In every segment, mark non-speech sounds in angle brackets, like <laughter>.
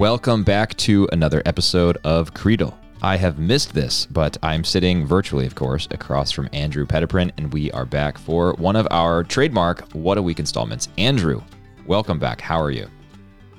Welcome back to another episode of Creedle. I have missed this, but I'm sitting virtually, of course, across from Andrew Petiprin, and we are back for one of our trademark What a Week installments. Andrew, welcome back. How are you?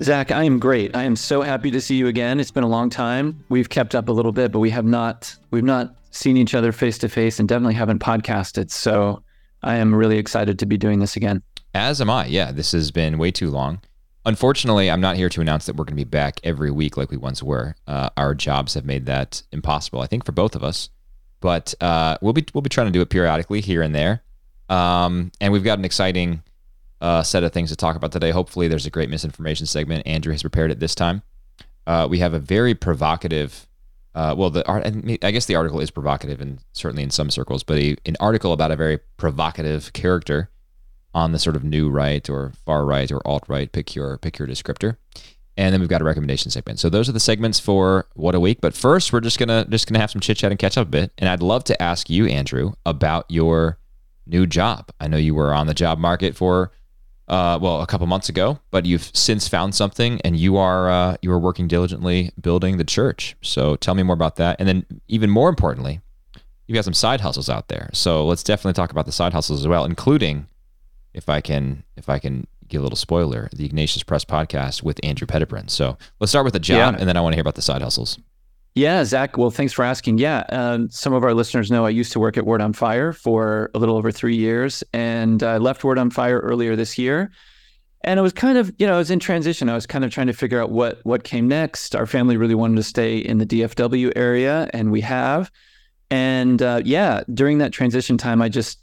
Zach, I am great. I am so happy to see you again. It's been a long time. We've kept up a little bit, but we have not we've not seen each other face to face and definitely haven't podcasted. So I am really excited to be doing this again. As am I. Yeah, this has been way too long. Unfortunately, I'm not here to announce that we're going to be back every week like we once were. Uh, our jobs have made that impossible, I think, for both of us. But uh, we'll be we'll be trying to do it periodically here and there. Um, and we've got an exciting uh, set of things to talk about today. Hopefully, there's a great misinformation segment. Andrew has prepared it this time. Uh, we have a very provocative. Uh, well, the I guess the article is provocative, and certainly in some circles, but a, an article about a very provocative character on the sort of new right or far right or alt right. Pick your pick your descriptor. And then we've got a recommendation segment. So those are the segments for what a week. But first, we're just gonna just gonna have some chit chat and catch up a bit. And I'd love to ask you, Andrew, about your new job. I know you were on the job market for uh, well a couple months ago, but you've since found something, and you are uh, you are working diligently building the church. So tell me more about that. And then even more importantly, you've got some side hustles out there. So let's definitely talk about the side hustles as well, including if I can if I can give a little spoiler, the Ignatius Press podcast with Andrew Petiprin. So let's start with the job, yeah. and then I want to hear about the side hustles. Yeah, Zach. Well, thanks for asking. Yeah, um, some of our listeners know I used to work at Word on Fire for a little over three years, and I left Word on Fire earlier this year. And it was kind of, you know, I was in transition. I was kind of trying to figure out what what came next. Our family really wanted to stay in the DFW area, and we have. And uh, yeah, during that transition time, I just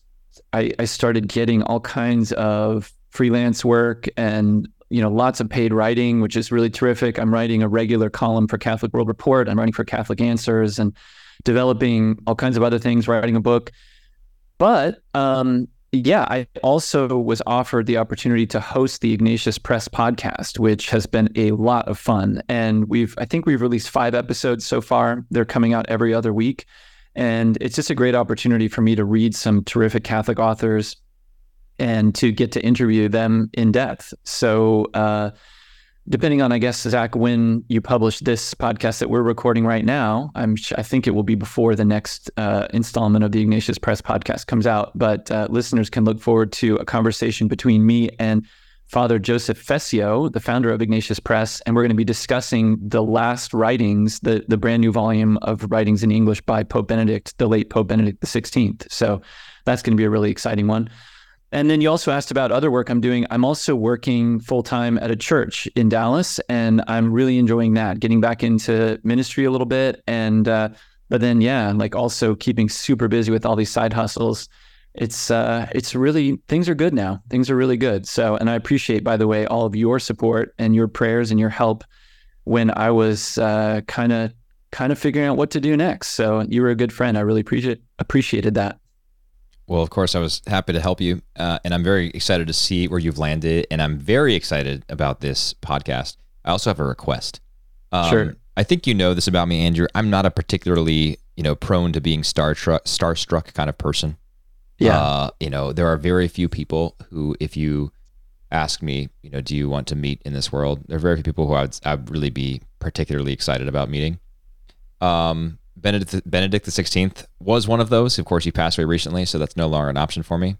I, I started getting all kinds of freelance work and you know lots of paid writing which is really terrific. I'm writing a regular column for catholic world report. I'm writing for catholic answers and developing all kinds of other things writing a book. But um, yeah i also was offered the opportunity to host the ignatius press podcast which has been a lot of fun. And we've i think we've released five episodes so far. They're coming out every other week and it's just a great opportunity for me to read some terrific Catholic authors and to get to interview them in depth. So, uh, depending on, I guess, Zach, when you publish this podcast that we're recording right now, I'm I think it will be before the next uh, installment of the Ignatius Press podcast comes out. But uh, listeners can look forward to a conversation between me and Father Joseph Fessio, the founder of Ignatius Press, and we're going to be discussing the last writings, the, the brand new volume of writings in English by Pope Benedict, the late Pope Benedict XVI. So that's going to be a really exciting one. And then you also asked about other work I'm doing. I'm also working full time at a church in Dallas, and I'm really enjoying that, getting back into ministry a little bit. And, uh, but then, yeah, like also keeping super busy with all these side hustles it's uh, it's really things are good now. Things are really good. So, and I appreciate, by the way, all of your support and your prayers and your help when I was kind of kind of figuring out what to do next. So, you were a good friend. I really appreciate appreciated that. Well, of course, I was happy to help you, uh, and I'm very excited to see where you've landed. And I'm very excited about this podcast. I also have a request. Um, sure. I think you know this about me, Andrew. I'm not a particularly you know prone to being star starstruck kind of person. Yeah. Uh, you know, there are very few people who, if you ask me, you know, do you want to meet in this world? There are very few people who I would, I would really be particularly excited about meeting. Um, Benedict, Benedict the Sixteenth was one of those. Of course, he passed away recently, so that's no longer an option for me.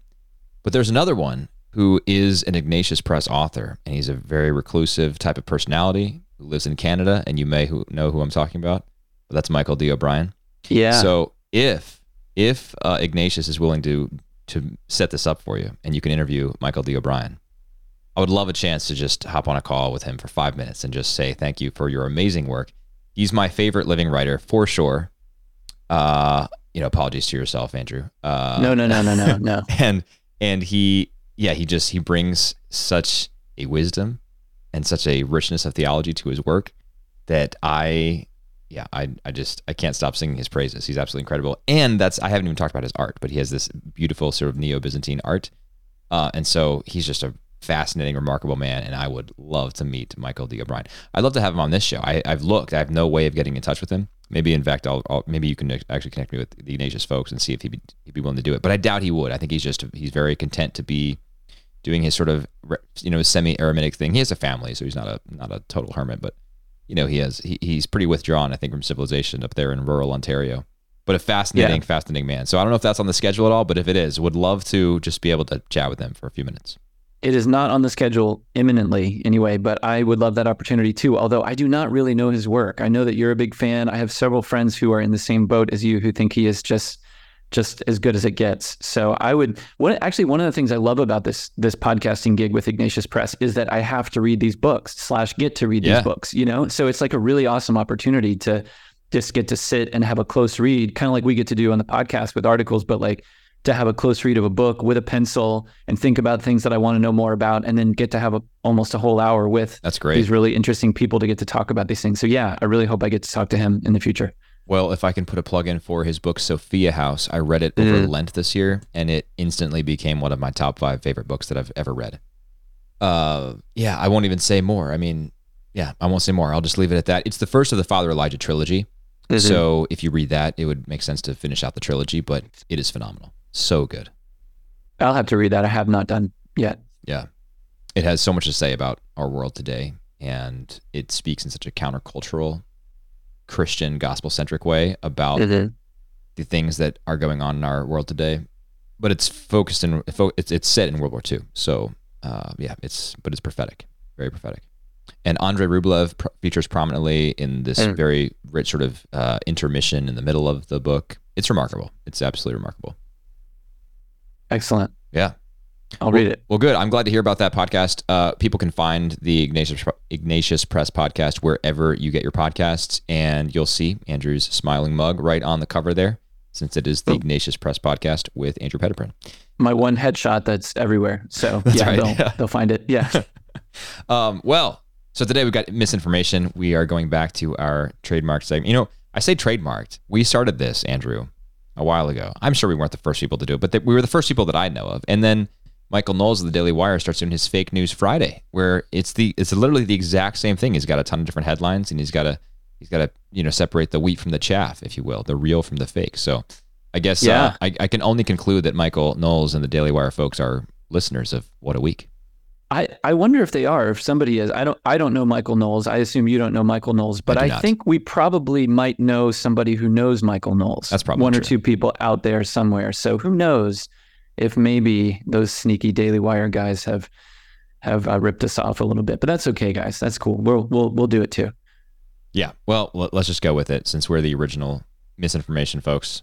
But there's another one who is an Ignatius Press author, and he's a very reclusive type of personality who lives in Canada, and you may who, know who I'm talking about. But that's Michael D. O'Brien. Yeah. So if if uh, Ignatius is willing to to set this up for you and you can interview Michael D. O'Brien, I would love a chance to just hop on a call with him for five minutes and just say thank you for your amazing work. He's my favorite living writer for sure. Uh, you know, apologies to yourself, Andrew. Uh, no, no, no, no, no, no. <laughs> and and he, yeah, he just he brings such a wisdom and such a richness of theology to his work that I yeah, I I just I can't stop singing his praises. He's absolutely incredible, and that's I haven't even talked about his art, but he has this beautiful sort of neo-Byzantine art, uh, and so he's just a fascinating, remarkable man, and I would love to meet Michael D. O'Brien. I'd love to have him on this show. I, have looked, I have no way of getting in touch with him. Maybe, in fact, I'll, I'll, maybe you can actually connect me with the Ignatius folks and see if he'd be, he'd be willing to do it. But I doubt he would. I think he's just he's very content to be doing his sort of you know semi eremitic thing. He has a family, so he's not a not a total hermit, but you know, he has he, he's pretty withdrawn, I think, from civilization up there in rural Ontario. But a fascinating, Yeah. fascinating man. So I don't know if that's on the schedule at all, but if it is, would love to just be able to chat with him for a few minutes. It is not on the schedule imminently anyway, but I would love that opportunity too. Although I do not really know his work. I know that you're a big fan. I have several friends who are in the same boat as you who think he is just just as good as it gets. So I would what actually one of the things I love about this this podcasting gig with Ignatius Press is that I have to read these books slash get to read Yeah. these books, you know? So it's like a really awesome opportunity to just get to sit and have a close read, kind of like we get to do on the podcast with articles, but like to have a close read of a book with a pencil and think about things that I want to know more about, and then get to have a, almost a whole hour with That's great. these really interesting people to get to talk about these things. So yeah, I really hope I get to talk to him in the future. Well, if I can put a plug in for his book Sophia House, I read it over Mhm. Lent this year, and it instantly became one of my top five favorite books that I've ever read. Uh, yeah, I won't even say more. I mean, yeah, I won't say more. I'll just leave it at that. It's the first of the Father Elijah trilogy. So if you read that, it would make sense to finish out the trilogy, but it is phenomenal. So good. I'll have to read that. I have not done yet. Yeah. It has so much to say about our world today, and it speaks in such a countercultural, Christian, gospel centric way about the things that are going on in our world today. But it's focused in it's it's set in World War II. So uh, yeah, it's but it's prophetic, very prophetic. And Andrei Rublev pr- features prominently in this Mm. very rich sort of uh, intermission in the middle of the book. It's remarkable. It's absolutely remarkable. Excellent. Yeah. I'll read it. Well, good. I'm glad to hear about that podcast. Uh, people can find the Ignatius, Ignatius Press podcast wherever you get your podcasts, and you'll see Andrew's smiling mug right on the cover there, since it is the Oh. Ignatius Press podcast with Andrew Petiprin. My one headshot that's everywhere. So <laughs> That's yeah, right, they'll yeah. they'll find it. Yeah. <laughs> Um, well, so today we've got misinformation. We are going back to our trademark segment. You know, I say trademarked. We started this, Andrew, a while ago. I'm sure we weren't the first people to do it, but th- we were the first people that I know of. And then Michael Knowles of the Daily Wire starts doing his fake news Friday, where it's the it's literally the exact same thing. He's got a ton of different headlines, and he's got to he's got to you know separate the wheat from the chaff, if you will, the real from the fake. So, I guess Yeah. uh, I, I can only conclude that Michael Knowles and the Daily Wire folks are listeners of What a Week. I, I wonder if they are, if somebody is. I don't I don't know Michael Knowles. I assume you don't know Michael Knowles, but I I, think we probably might know somebody who knows Michael Knowles. That's probably one or two people out there somewhere. So who knows if maybe those sneaky Daily Wire guys have have uh, ripped us off a little bit. But that's okay, guys. That's cool. We'll we'll we'll do it too. Yeah. Well, let's just go with it since we're the original misinformation folks.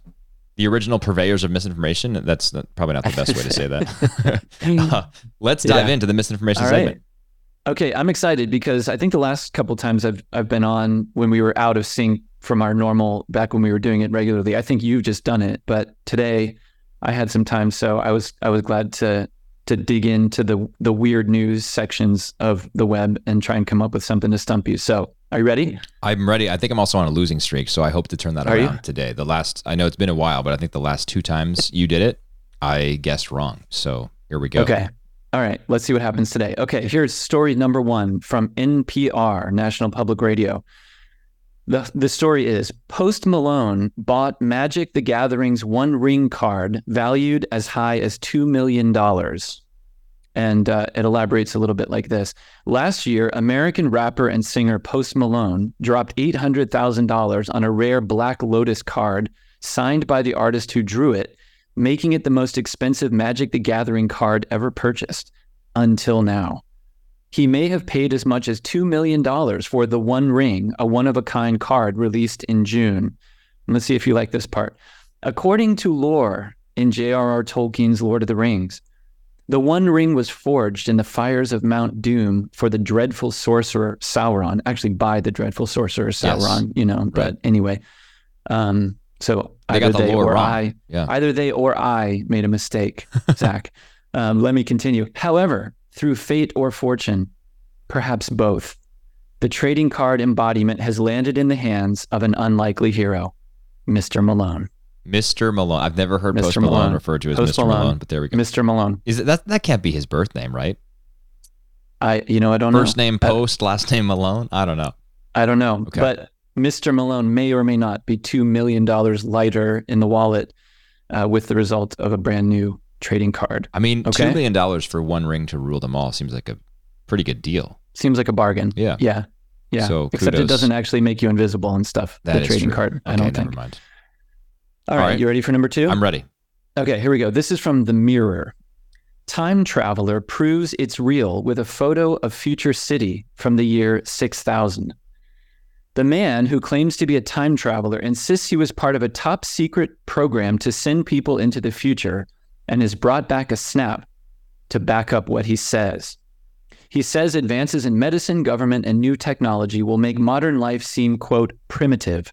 The original purveyors of misinformation. That's probably not the best way to say that. <laughs> <laughs> Uh, let's dive Yeah. into the misinformation All segment. right. Okay, I'm excited because I think the last couple times I've I've been on when we were out of sync from our normal back when we were doing it regularly. I think you've just done it, but today I had some time, so I was I was glad to to dig into the the weird news sections of the web and try and come up with something to stump you. So, are you ready? I'm ready. I think I'm also on a losing streak, so I hope to turn that Are you? around today. The last, I know it's been a while, but I think the last two times you did it, I guessed wrong. So here we go. Okay. All right. Let's see what happens today. Okay. Here's story number one from NPR, National Public Radio. The, the story is Post Malone bought Magic the Gathering's one ring card valued as high as $2 million. And uh, it elaborates a little bit like this. Last year, American rapper and singer Post Malone dropped $800,000 on a rare Black Lotus card signed by the artist who drew it making it the most expensive Magic the Gathering card ever purchased until now. He may have paid as much as $2 million for the One Ring, a one of a kind card released in June. Let's see if you like this part. According to lore in J.R.R. Tolkien's Lord of the Rings, the One Ring was forged in the fires of Mount Doom for the dreadful sorcerer Sauron, actually by the dreadful sorcerer Yes. Sauron, you know, but anyway. Um, so They either the they or wrong. I Yeah. Either they or I made a mistake, <laughs> Zach. um, let me continue. However, through fate or fortune, perhaps both, the trading card embodiment has landed in the hands of an unlikely hero, Mr. Malone. Mr. Malone. I've never heard Mr. Post Malone, Malone. referred to as Post Mr. Malone. Malone. but there we go. Mr. Malone. Is it that that can't be his birth name, right? I, you know, I don't First know. name I- Post, last name Malone. I don't know. I don't know. Okay. But Mr. Malone may or may not be $2 million lighter in the wallet uh, with the result of a brand new trading card. I mean, Okay. two million dollars for one ring to rule them all seems like a pretty good deal. Seems like a bargain. Yeah. Yeah. Yeah. So Except it doesn't actually make you invisible and stuff. That the trading true. card. I don't never think. mind. All All right, right. You ready for number two? I'm ready. Okay, here we go. This is from The Mirror. Time traveler proves it's real with a photo of future city from the year 6000. The man who claims to be a time traveler insists he was part of a top secret program to send people into the future and has brought back a snap to back up what he says. He says advances in medicine, government, and new technology will make modern life seem, quote, primitive,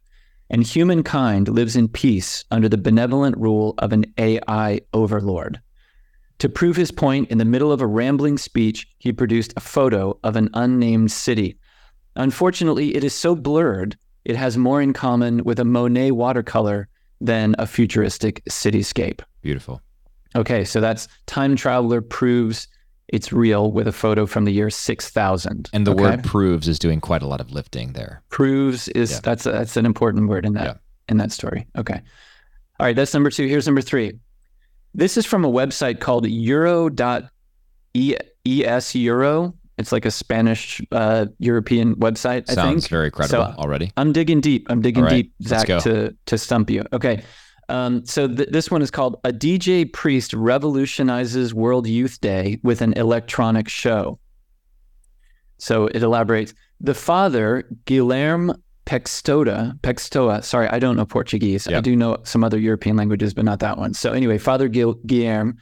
and humankind lives in peace under the benevolent rule of an AI overlord. To prove his point, in the middle of a rambling speech, he produced a photo of an unnamed city. Unfortunately, it is so blurred, it has more in common with a Monet watercolor than a futuristic cityscape. Beautiful. Okay, so that's Time Traveler proves it's real with a photo from the year 6000. And the Okay? word proves is doing quite a lot of lifting there. proves is Yeah. that's that's an important word in that Yeah. in that story. Okay. All right, that's number 2. Here's number 3. This is from a website called euro.es euro. It's like a Spanish uh, European website, I Sounds think. very credible So- already. I'm digging deep. I'm digging right, deep, Zach, to to stump you. Okay. Um, so th- this one is called "A DJ Priest Revolutionizes World Youth Day with an Electronic Show." So it elaborates. The father, Guilherme Pextoda, Pextoa. Sorry, I don't know Portuguese. I do know some other European languages, but not that one. So anyway, Father Gil- Guilherme,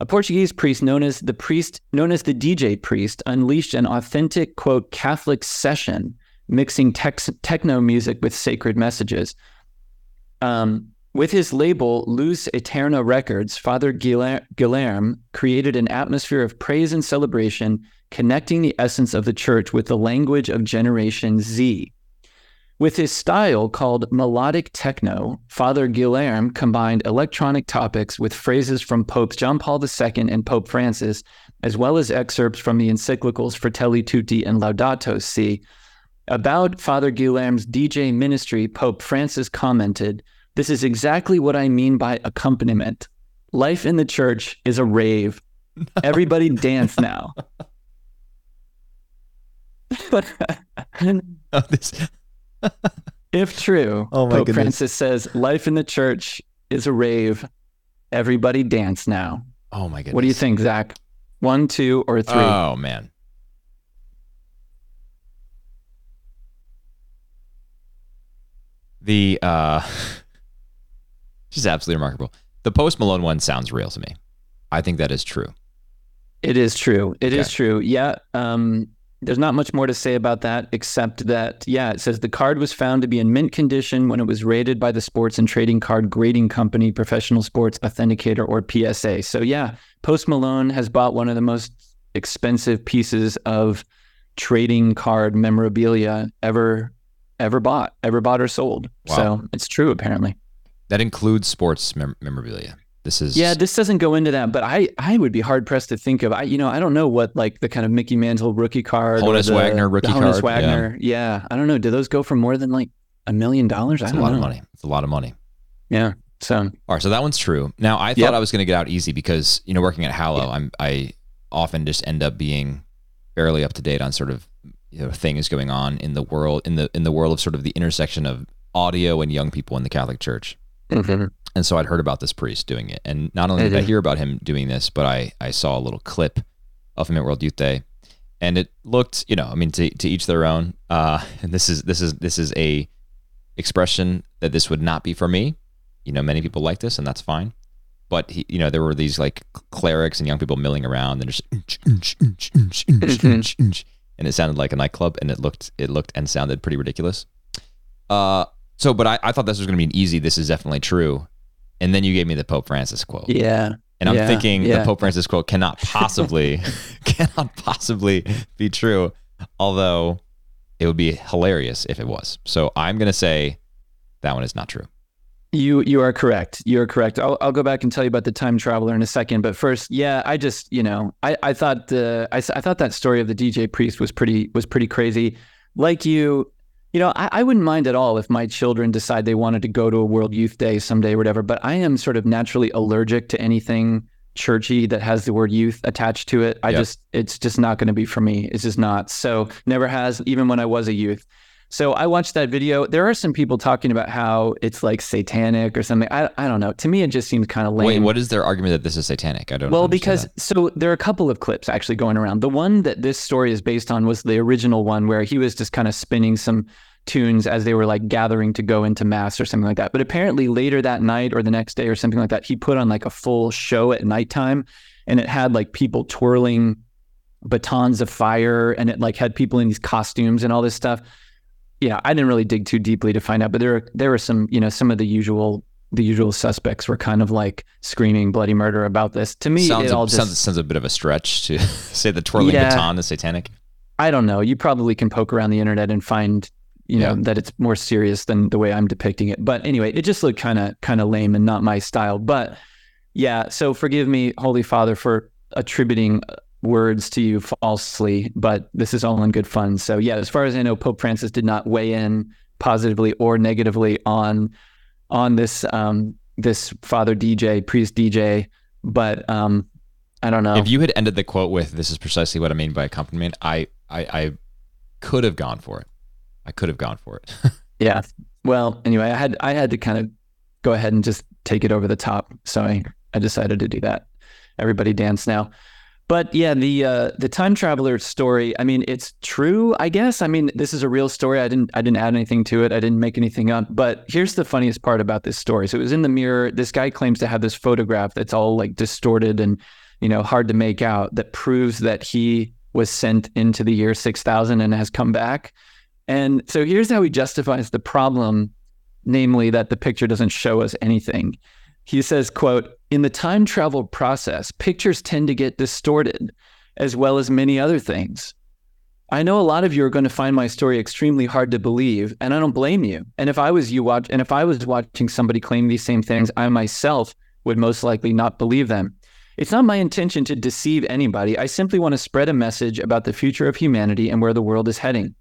a Portuguese priest known as the priest, known as the DJ priest, unleashed an authentic quote Catholic session, mixing tex- techno music with sacred messages. Um, with his label Luz Eterna Records, Father Guilher- Guilherme created an atmosphere of praise and celebration, connecting the essence of the church with the language of Generation Z. With his style called melodic techno, Father Guilherme combined electronic topics with phrases from Popes John Paul II and Pope Francis, as well as excerpts from the encyclicals Fratelli Tutti and Laudato Si. About Father Guilherme's DJ ministry, Pope Francis commented, This is exactly what I mean by accompaniment. Life in the church is a rave. <laughs> Everybody dance now. <laughs> Oh, this, <laughs> if true, Oh Pope goodness. Francis says life in the church is a rave. Everybody dance now. oh my goodness. What do you think, Zach? One, two, or three? Oh man. The uh just absolutely remarkable. The Post Malone one sounds real to me. I think that is true. It is true. It is Okay. true. Yeah. Um, there's not much more to say about that except that, yeah, it says the card was found to be in mint condition when it was rated by the Sports and Trading Card Grading Company, Professional Sports Authenticator, or PSA. So, yeah, Post Malone has bought one of the most expensive pieces of trading card memorabilia ever ever bought, ever bought or sold. Wow. So it's true apparently. That includes sports mem- memorabilia. This is Yeah, this doesn't go into that, but I I would be hard pressed to think of. I you know I don't know what like the kind of Mickey Mantle rookie card, Honus the- Wagner rookie the Honus card, Wagner. Yeah. I don't know. Do those go for more than like a million dollars? I it's a don't lot know. of money. It's a lot of money. Yeah. So All right, so that one's true. Now I thought Yep. I was going to get out easy because you know working at Hallow, I'm I often just end up being fairly up to date on sort of you know things going on in the world in the in the world of sort of the intersection of audio and young people in the Catholic Church. And so I'd heard about this priest doing it, and not only did I Mhm. hear about him doing this, but I I saw a little clip of him at World Youth Day, and it looked you know I mean to to each their own. Uh, and <laughs> this is this is this is a expression that this would not be for me. You know, many people like this, and that's fine. But he, you know, there were these like clerics and young people milling around, and just and it sounded like a nightclub, and it looked it looked and sounded pretty ridiculous. Uh, so, but I, I thought this was going to be an easy. This is definitely true, and then you gave me the Pope Francis quote, yeah. and I'm yeah, thinking yeah. the Pope Francis quote cannot possibly <laughs> <laughs> cannot possibly be true, although it would be hilarious if it was. So I'm going to say that one is not true. You you are correct. You are correct. I'll I'll go back and tell you about the time traveler in a second. But first, yeah, I just you know I I thought the I thought that story of the DJ priest was pretty was pretty crazy. Like you, you know, I, I wouldn't mind at all if my children decide they wanted to go to a World Youth Day someday or whatever. But I am sort of naturally allergic to anything churchy that has the word youth attached to it. I Yep. just it's just not going to be for me. It's just not. So never has even when I was a youth. So I watched that video. There are some people talking about how it's like satanic or something. I I don't know. To me it just seems kind of lame. Wait, what is their argument that this is satanic? I don't. Know. Well, because that. so there are a couple of clips actually going around. The one that this story is based on was the original one where he was just kind of spinning some tunes as they were like gathering to go into mass or something like that. But apparently later that night or the next day or something like that, he put on like a full show at nighttime and it had like people twirling batons of fire and it like had people in these costumes and all this stuff. Yeah, I didn't really dig too deeply to find out, but there were there were some, you know, some of the usual the usual suspects were kind of like screaming bloody murder about this. To me, sounds it a, just sounds, sounds a bit of a stretch to <laughs> say the twirling Yeah. baton is satanic. I don't know. You probably can poke around the internet and find, you know, Yeah. that it's more serious than the way I'm depicting it. But anyway, it just looked kind of kind of lame and not my style. But yeah, so forgive me, Holy Father, for attributing words to you falsely, but this is all in good fun. So yeah, as far as I know, Pope Francis did not weigh in positively or negatively on on this um this Father DJ, priest DJ, but um I don't know. If you had ended the quote with "This is precisely what I mean by accompaniment," I I, I could have gone for it. I could have gone for it. <laughs> Yeah. Well, anyway, I had I had to kind of go ahead and just take it over the top, so I, I decided to do that. Everybody dance now. But yeah, the uh, the time traveler story. I mean, it's true. I guess. I mean, this is a real story. I didn't I didn't add anything to it. I didn't make anything up. But here's the funniest part about this story. So it was in the mirror. This guy claims to have this photograph that's all like distorted and you know hard to make out that proves that he was sent into the year six thousand and has come back. And so here's how he justifies the problem, namely that the picture doesn't show us anything. He says, quote, in the time travel process, pictures tend to get distorted, as well as many other things. I know a lot of you are going to find my story extremely hard to believe, and I don't blame you. And if I was you watch and if I was watching somebody claim these same things, I myself would most likely not believe them. It's not my intention to deceive anybody. I simply want to spread a message about the future of humanity and where the world is heading.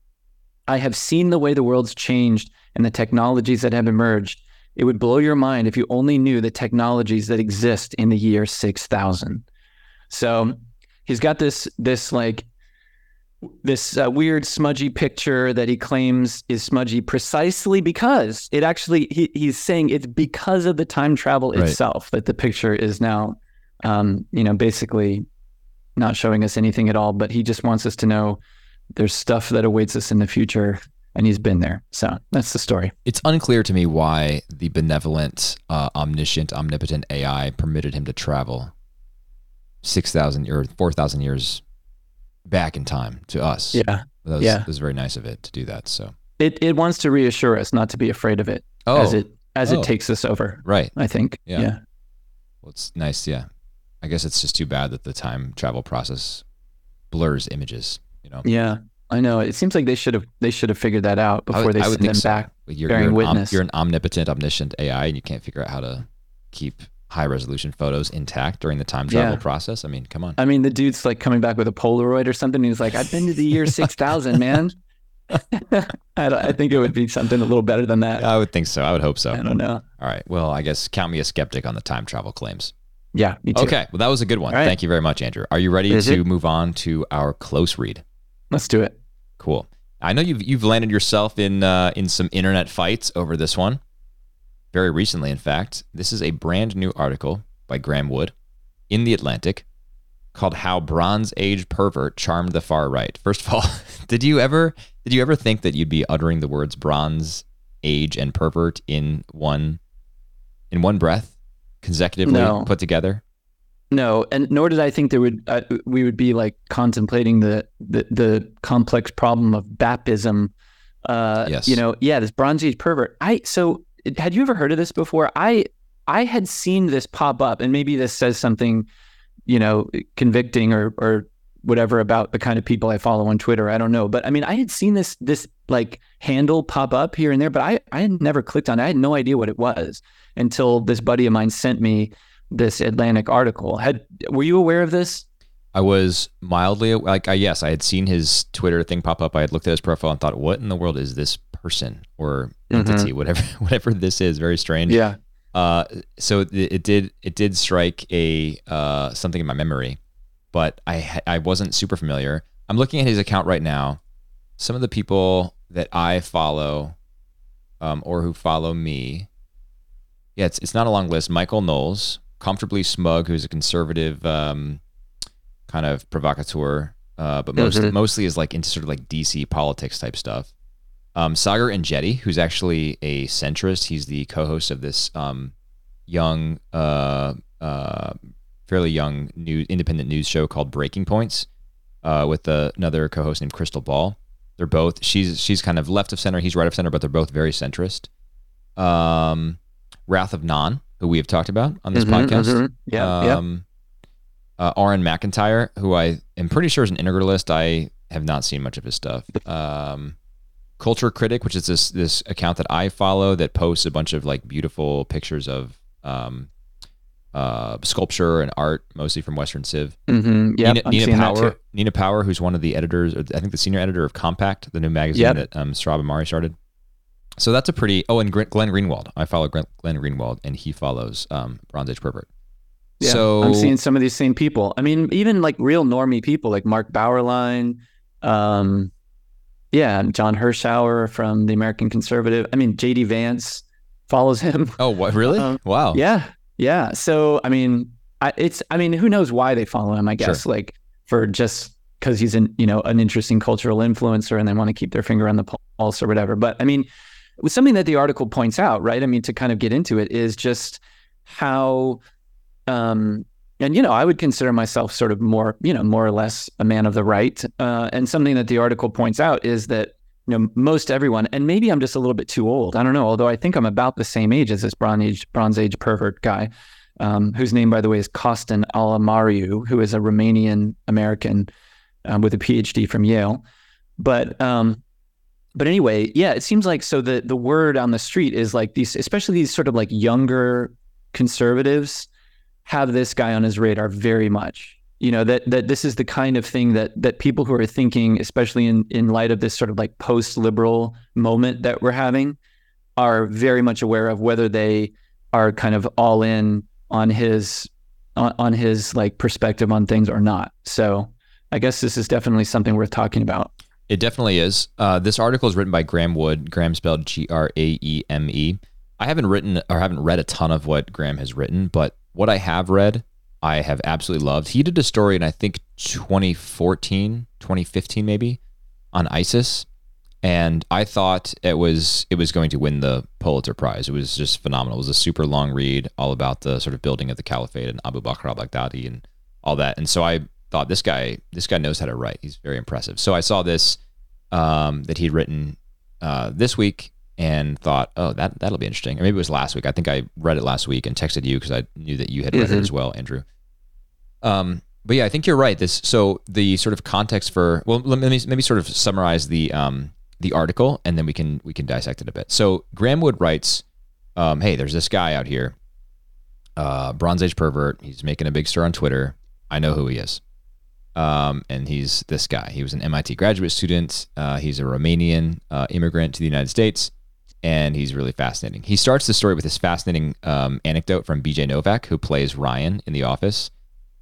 I have seen the way the world's changed and the technologies that have emerged. It would blow your mind if you only knew the technologies that exist in the year 6000. So he's got this, this like, this uh, weird smudgy picture that he claims is smudgy precisely because it actually, he, he's saying it's because of the time travel Right. itself that the picture is now, um, you know, basically not showing us anything at all. But he just wants us to know there's stuff that awaits us in the future and he's been there so that's the story It's unclear to me why the benevolent, uh, omniscient, omnipotent AI permitted him to travel six thousand or four thousand years back in time to us. yeah that was, yeah. that was very nice of it to do that. So, it, it wants to reassure us not to be afraid of it oh, as it as Oh. it takes us over right. i think Yeah. yeah Well, it's nice. Yeah, I guess it's just too bad that the time travel process blurs images. You know, yeah i know it seems like they should have they should have figured that out before would- they send them so. back you're, bearing you're, an om- witness. you're an omnipotent, omniscient AI, and you can't figure out how to keep high resolution photos intact during the time travel Yeah. process. I mean, come on. i mean the dude's like coming back with a polaroid or something he's like i've been to the year <laughs> 6000 man <laughs> I, don't- I think it would be something a little better than that I would think so. I would hope so. i don't know All right. Well, I guess count me a skeptic on the time travel claims. yeah me too Okay. Well, that was a good one. Right. Thank you very much, Andrew. Are you ready Is to it? move on to our close read? let's do it Cool. I know you've you've landed yourself in uh, in some internet fights over this one. Very recently, in fact, this is a brand new article by Graeme Wood in the Atlantic called "How Bronze Age Pervert Charmed the Far Right." First of all, <laughs> did you ever did you ever think that you'd be uttering the words Bronze Age and pervert in one in one breath, consecutively No. put together? No, and nor did I think there would uh, we would be like contemplating the the, the complex problem of BAPism. Uh, Yes. You know, yeah, this Bronze Age pervert. I so had you ever heard of this before? I I had seen this pop up, and maybe this says something, you know, convicting or or whatever about the kind of people I follow on Twitter. I don't know, but I mean, I had seen this this like handle pop up here and there, but I I had never clicked on it. I had no idea what it was until this buddy of mine sent me this Atlantic article. Had were you aware of this? I was mildly like, I, yes, I had seen his Twitter thing pop up. I had looked at his profile and thought, what in the world is this person or Mhm. entity, <laughs> whatever, whatever this is? Very strange. Yeah. Uh, so it, it did it did strike a uh, something in my memory, but I I wasn't super familiar. I'm looking at his account right now. Some of the people that I follow, um, or who follow me, yeah, it's it's not a long list. Michael Knowles, comfortably smug, who's a conservative um, kind of provocateur, uh, but most, Mhm. mostly is like into sort of like DC politics type stuff. Um, Saagar Enjeti, who's actually a centrist. He's the co-host of this um, young, uh, uh, fairly young new independent news show called Breaking Points, uh, with uh, another co-host named Krystal Ball. They're both she's she's kind of left of center. He's right of center, but they're both very centrist. Um, Wrath of Gnon, who we have talked about on this Mhm, podcast. mhm. Yeah, yeah. Um, uh, Aaron McIntyre, who I am pretty sure is an integralist. I have not seen much of his stuff. Um, Culture Critic, which is this this account that I follow that posts a bunch of like beautiful pictures of um, uh, sculpture and art, mostly from Western Civ. Mm-hmm. Yeah, Nina, Nina Power. Nina Power, who's one of the editors, or I think the senior editor of Compact, the new magazine Yep. that um, Sohrab Ahmari started. So that's a pretty. Oh, and Glenn Greenwald. I follow Glenn, Greenwald, and he follows um, Bronze Age Pervert. Yeah, so I'm seeing some of these same people. I mean, even like real normie people like Mark Bauerlein, um, yeah, John Hirschauer from the American Conservative. I mean, JD Vance follows him. <laughs> Oh, what really? Um, wow. Yeah, yeah. So I mean, I, it's I mean, who knows why they follow him? I guess like for just because he's an you know an interesting cultural influencer and they want to keep their finger on the pulse or whatever. But I mean, was something that the article points out, right? I mean, to kind of get into it is just how, um, and you know, I would consider myself sort of more, you know, more or less a man of the right. Uh, and something that the article points out is that you know most everyone, and maybe I'm just a little bit too old. I don't know. Although I think I'm about the same age as this Bronze Age Bronze Age pervert guy, um, whose name, by the way, is Costin Alamariu, who is a Romanian American um, with a PhD from Yale. But um, but anyway, yeah, it seems like so the the word on the street is like these, especially these sort of like younger conservatives have this guy on his radar very much. You know that that this is the kind of thing that that people who are thinking, especially in in light of this sort of like post liberal moment that we're having, are very much aware of whether they are kind of all in on his on, on his like perspective on things or not. So I guess this is definitely something worth talking about. It definitely is. Uh, this article is written by Graeme Wood. Graeme spelled G R A E M E. I haven't written or haven't read a ton of what Graeme has written, but what I have read, I have absolutely loved. He did a story in I think 2014, 2015 maybe, on ISIS, and I thought it was it was going to win the Pulitzer Prize. It was just phenomenal. It was a super long read, all about the sort of building of the caliphate and Abu Bakr al-Baghdadi and all that. And so I thought this guy this guy knows how to write. He's very impressive. So I saw this um, that he'd written uh, this week and thought, oh, that that'll be interesting. Or maybe it was last week. I think I read it last week and texted you because I knew that you had read it Mhm. as well, Andrew. Um, but yeah, I think you're right. This so the sort of context for well, let me maybe sort of summarize the um, the article and then we can we can dissect it a bit. So Graeme Wood writes, um, "Hey, there's this guy out here, uh, Bronze Age pervert. He's making a big stir on Twitter. I know who he is." Um, and he's this guy. He was an MIT graduate student. Uh, he's a Romanian uh, immigrant to the United States, and he's really fascinating. He starts the story with this fascinating um, anecdote from BJ Novak, who plays Ryan in The Office.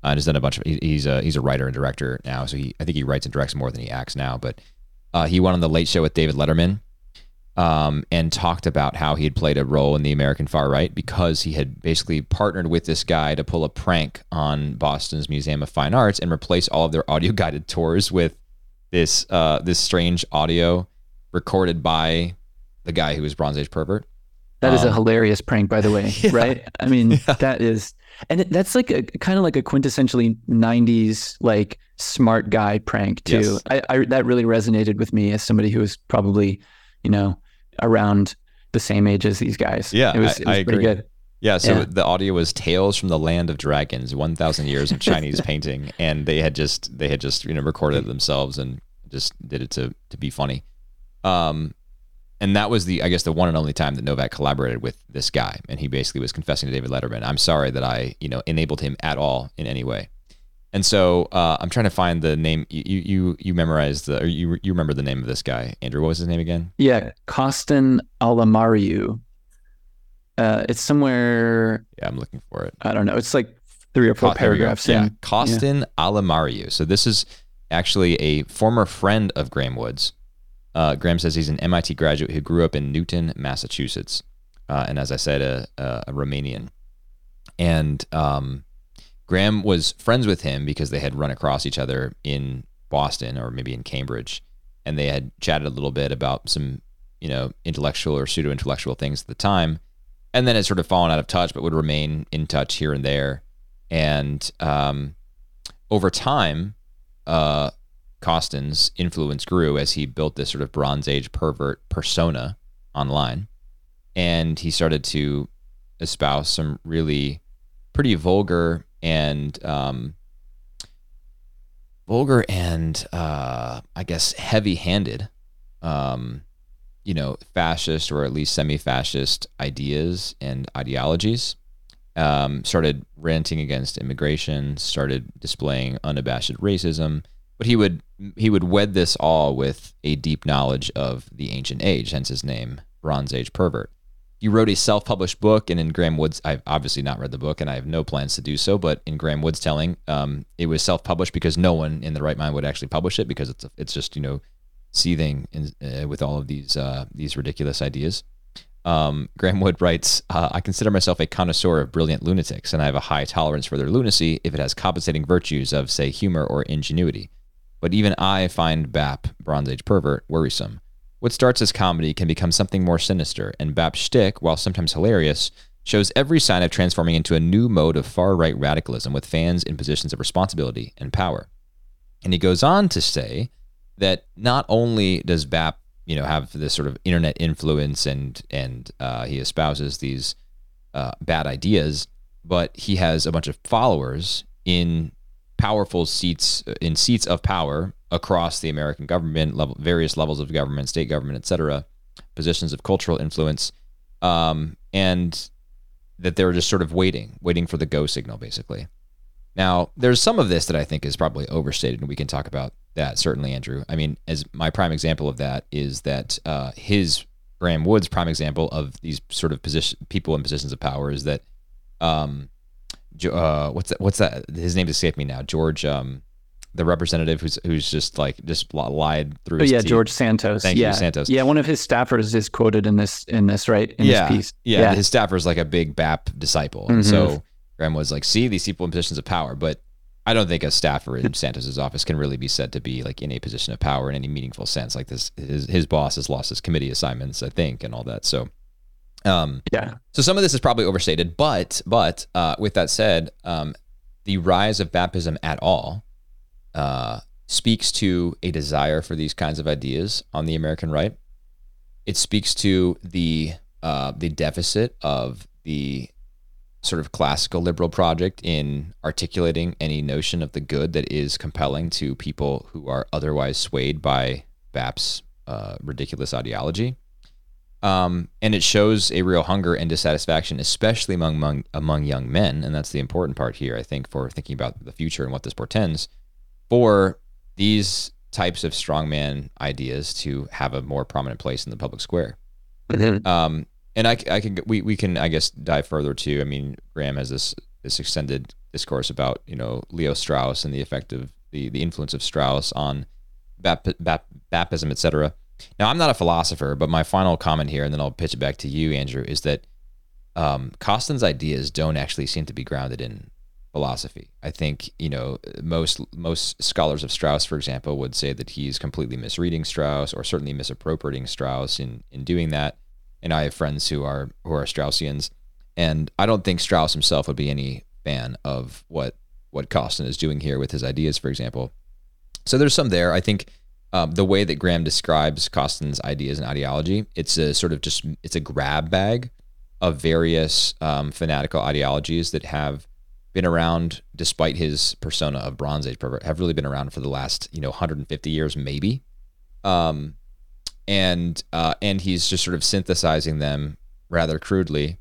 Uh, and has done a bunch of. he- He's a he's a writer and director now, so he I think he writes and directs more than he acts now. But uh, he went on the Late Show with David Letterman, um, and talked about how he had played a role in the American far right because he had basically partnered with this guy to pull a prank on Boston's Museum of Fine Arts and replace all of their audio <laughs> guided tours with this uh, this strange audio recorded by the guy who was Bronze Age pervert. That is a Um, hilarious prank, by the way, <laughs> Yeah. right? I mean, that is, and that's like a kind of like a quintessentially '90s like smart guy prank too. Yes. I, I that really resonated with me as somebody who was probably, you know, around the same age as these guys. Yeah, it was, I- it was I pretty agree. good. Yeah, so Yeah. the audio was "Tales from the Land of Dragons: One Thousand Years of <laughs> Chinese Painting," and they had just they had just you know recorded it themselves and just did it to to be funny. Um, and that was the I guess the one and only time that Novak collaborated with this guy, and he basically was confessing to David Letterman, "I'm sorry that I you know enabled him at all in any way." And so uh, I'm trying to find the name. You you you memorized the or you you remember the name of this guy, Andrew? What was his name again? Yeah, Costin Alamariu. Uh, it's somewhere. Yeah, I'm looking for it. I don't know. It's like three or four Co- here we go. paragraphs Yeah, in. Costin Alamariu. So this is actually a former friend of Graeme Woods. Uh, Graeme says he's an MIT graduate who grew up in Newton, Massachusetts, uh, and as I said, a, a, a Romanian. And um, Graeme was friends with him because they had run across each other in Boston or maybe in Cambridge, and they had chatted a little bit about some, you know, intellectual or pseudo intellectual things at the time, and then had sort of fallen out of touch, but would remain in touch here and there. And um, over time, uh, Costin's influence grew as he built this sort of Bronze Age pervert persona online, and he started to espouse some really pretty vulgar and um, vulgar and uh, I guess heavy-handed, um, you know, fascist or at least semi-fascist ideas and ideologies. Um, started ranting against immigration, started displaying unabashed racism, but he would he would wed this all with a deep knowledge of the ancient age, hence his name, Bronze Age pervert. He wrote a self-published book, and in Graeme Woods, I've obviously not read the book, and I have no plans to do so. But in Graeme Woods' telling, um, it was self-published because no one in the right mind would actually publish it because it's it's just you know seething in, uh, with all of these uh, these ridiculous ideas. Um, Graeme Wood writes, uh, I consider myself a connoisseur of brilliant lunatics, and I have a high tolerance for their lunacy if it has compensating virtues of, say, humor or ingenuity. But even I find Bap, Bronze Age pervert, worrisome. What starts as comedy can become something more sinister, and Bap's shtick, while sometimes hilarious, shows every sign of transforming into a new mode of far right radicalism with fans in positions of responsibility and power. And he goes on to say that not only does Bap, you know, have this sort of internet influence and and uh, he espouses these uh, bad ideas, but he has a bunch of followers in powerful seats in seats of power across the American government level, various levels of government, state government, etc., positions of cultural influence, um, and that they're just sort of waiting, waiting for the go signal, basically. Now, there's some of this that I think is probably overstated, and we can talk about that certainly, Andrew. I mean, as my prime example of that is that uh, his Graeme Woods' prime example of these sort of position people in positions of power is that, um, uh, what's that? What's that? His name escaped me now. George, um, the representative who's who's just like just lied through. Oh yeah, teeth. George Santos. Thank you, yeah. Santos. Yeah, one of his staffers is quoted in this in this right in yeah, this piece. Yeah, his staffer is like a big BAP disciple. And Mhm. so Graeme was like, see these people in positions of power, but I don't think a staffer in <laughs> Santos's office can really be said to be like in a position of power in any meaningful sense. Like this, his his boss has lost his committee assignments, I think, and all that. So, um, yeah. so some of this is probably overstated, but but uh, with that said, um, the rise of BAPism at all uh, speaks to a desire for these kinds of ideas on the American right. It speaks to the uh, the deficit of the sort of classical liberal project in articulating any notion of the good that is compelling to people who are otherwise swayed by BAP's uh, ridiculous ideology. Um, and it shows a real hunger and dissatisfaction, especially among, among among young men, and that's the important part here, I think, for thinking about the future and what this portends, for these types of strongman ideas to have a more prominent place in the public square. Um, and I, I can we, we can I guess dive further too. I mean, Graeme has this this extended discourse about you know Leo Strauss and the effect of the the influence of Strauss on bap, bap, BAPism, etc. Now, I'm not a philosopher, but my final comment here, and then I'll pitch it back to you, Andrew, is that um, Costin's ideas don't actually seem to be grounded in philosophy. I think you know most most scholars of Strauss, for example, would say that he's completely misreading Strauss, or certainly misappropriating Strauss in in doing that. And I have friends who are who are Straussians, and I don't think Strauss himself would be any fan of what what Costin is doing here with his ideas, for example. So there's some there. I think um, the way that Graeme describes Costin's ideas and ideology, it's a sort of just it's a grab bag of various um, fanatical ideologies that have been around despite his persona of Bronze Age pervert, have really been around for the last you know 150 years maybe. Um, and uh, and he's just sort of synthesizing them rather crudely,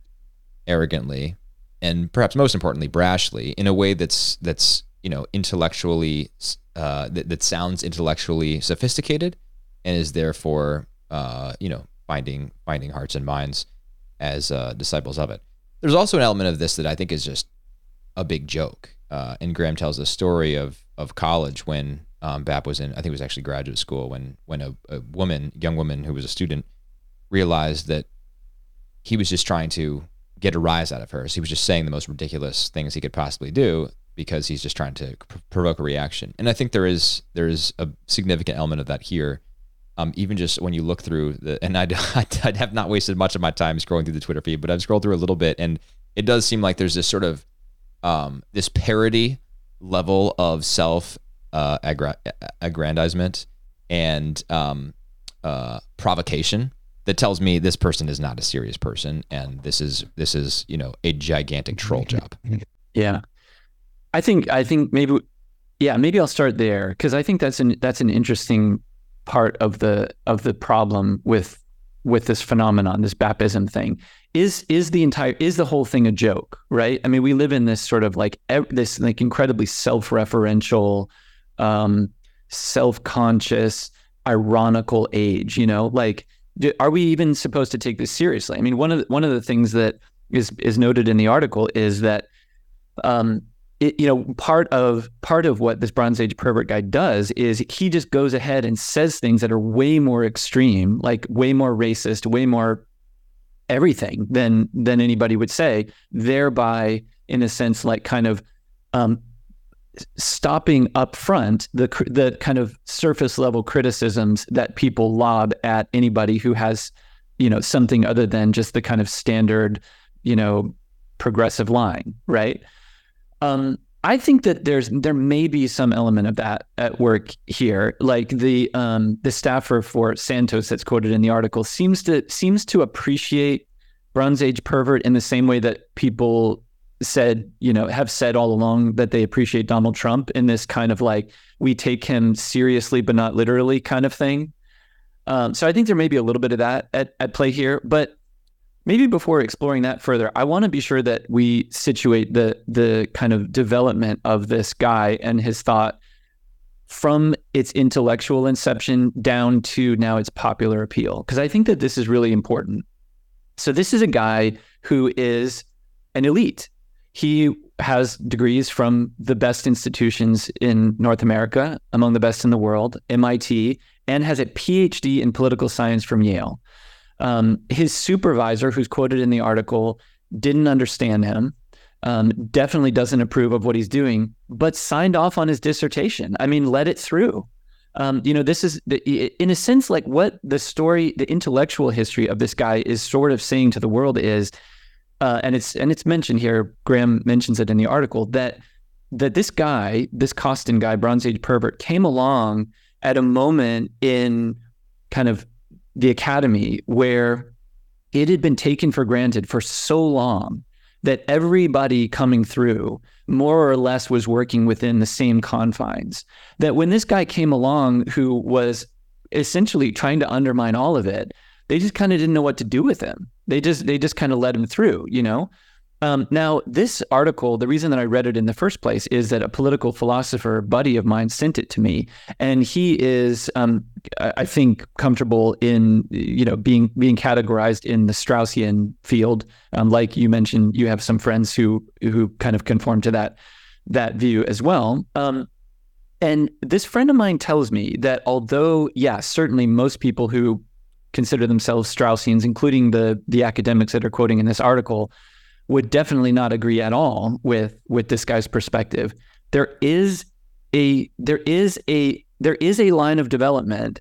arrogantly, and perhaps most importantly, brashly, in a way that's that's you know intellectually uh, that, that sounds intellectually sophisticated, and is therefore uh, you know finding finding hearts and minds. as uh, disciples of it. There's also an element of this that I think is just a big joke. Uh, and Graeme tells the story of of college when um, Bap was in, I think it was actually graduate school, when when a, a woman, young woman who was a student, realized that he was just trying to get a rise out of her. So he was just saying the most ridiculous things he could possibly do because he's just trying to pr- provoke a reaction. And I think there is there is a significant element of that here. Um, even just when you look through the, and <laughs> I I have not wasted much of my time scrolling through the Twitter feed, but I've scrolled through a little bit, and it does seem like there's this sort of um, this parody level of self uh, aggrandizement and um, uh, provocation that tells me this person is not a serious person and this is this is you know a gigantic troll job. Yeah. I think i think maybe yeah maybe i'll start there because i think that's an that's an interesting part of the of the problem with with this phenomenon this bapism thing is is the entire is the whole thing a joke right i mean we live in this sort of like this like incredibly self-referential um self-conscious ironical age you know like are we even supposed to take this seriously? I mean, one of the, one of the things that is is noted in the article is that, um, it, you know, part of part of what this Bronze Age pervert guy does is he just goes ahead and says things that are way more extreme, like way more racist, way more everything than than anybody would say, thereby, in a sense, like kind of um, stopping up front the the kind of surface level criticisms that people lob at anybody who has you know something other than just the kind of standard you know progressive line right? Um, I think that there's there may be some element of that at work here. Like the um, the staffer for Santos that's quoted in the article seems to seems to appreciate Bronze Age pervert in the same way that people said, you know, have said all along that they appreciate Donald Trump in this kind of like we take him seriously but not literally kind of thing. Um, so I think there may be a little bit of that at, at play here, but maybe before exploring that further, I want to be sure that we situate the the kind of development of this guy and his thought from its intellectual inception down to now its popular appeal, because I think that this is really important. So this is a guy who is an elite he has degrees from the best institutions in North America, among the best in the world, MIT, and has a PhD in political science from Yale. Um, his supervisor, who's quoted in the article, didn't understand him, um, definitely doesn't approve of what he's doing, but signed off on his dissertation. I mean, let it through. Um, you know, this is the, in a sense like what the story, the intellectual history of this guy is sort of saying to the world is uh, and it's and it's mentioned here. Graeme mentions it in the article that that this guy, this Costin guy, Bronze Age pervert, came along at a moment in kind of the academy where it had been taken for granted for so long that everybody coming through more or less was working within the same confines. That when this guy came along who was essentially trying to undermine all of it, they just kind of didn't know what to do with him. They just they just kind of let him through, you know. Um, now, this article, the reason that I read it in the first place is that a political philosopher buddy of mine sent it to me, and he is, um, I think, comfortable in you know being being categorized in the Straussian field. Um, like you mentioned, you have some friends who who kind of conform to that that view as well. Um, and this friend of mine tells me that although, yeah, certainly most people who consider themselves Straussians, including the the academics that are quoting in this article, would definitely not agree at all with with this guy's perspective. There is a there is a there is a line of development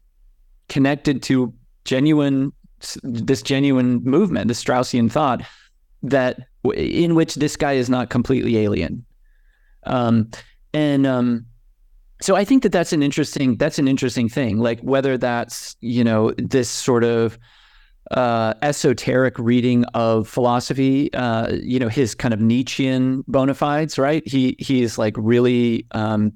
connected to genuine this genuine movement, the Straussian thought that in which this guy is not completely alien. Um, and um, so I think that that's an interesting that's an interesting thing. Like whether that's you know this sort of uh, esoteric reading of philosophy, uh, you know his kind of Nietzschean bona fides, right? He he is like really um,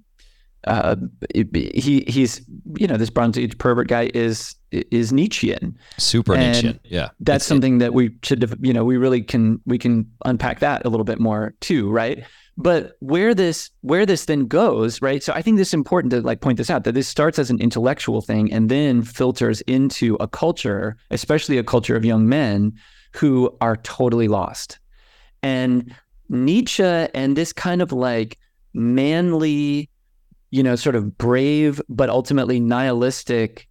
uh, he he's you know this Bronze Age pervert guy is is Nietzschean, super and Nietzschean. Yeah, that's it's, something that we should you know we really can we can unpack that a little bit more too, right? But where this where this then goes, right? So I think this is important to like point this out that this starts as an intellectual thing and then filters into a culture, especially a culture of young men who are totally lost. And Nietzsche and this kind of like manly, you know, sort of brave, but ultimately nihilistic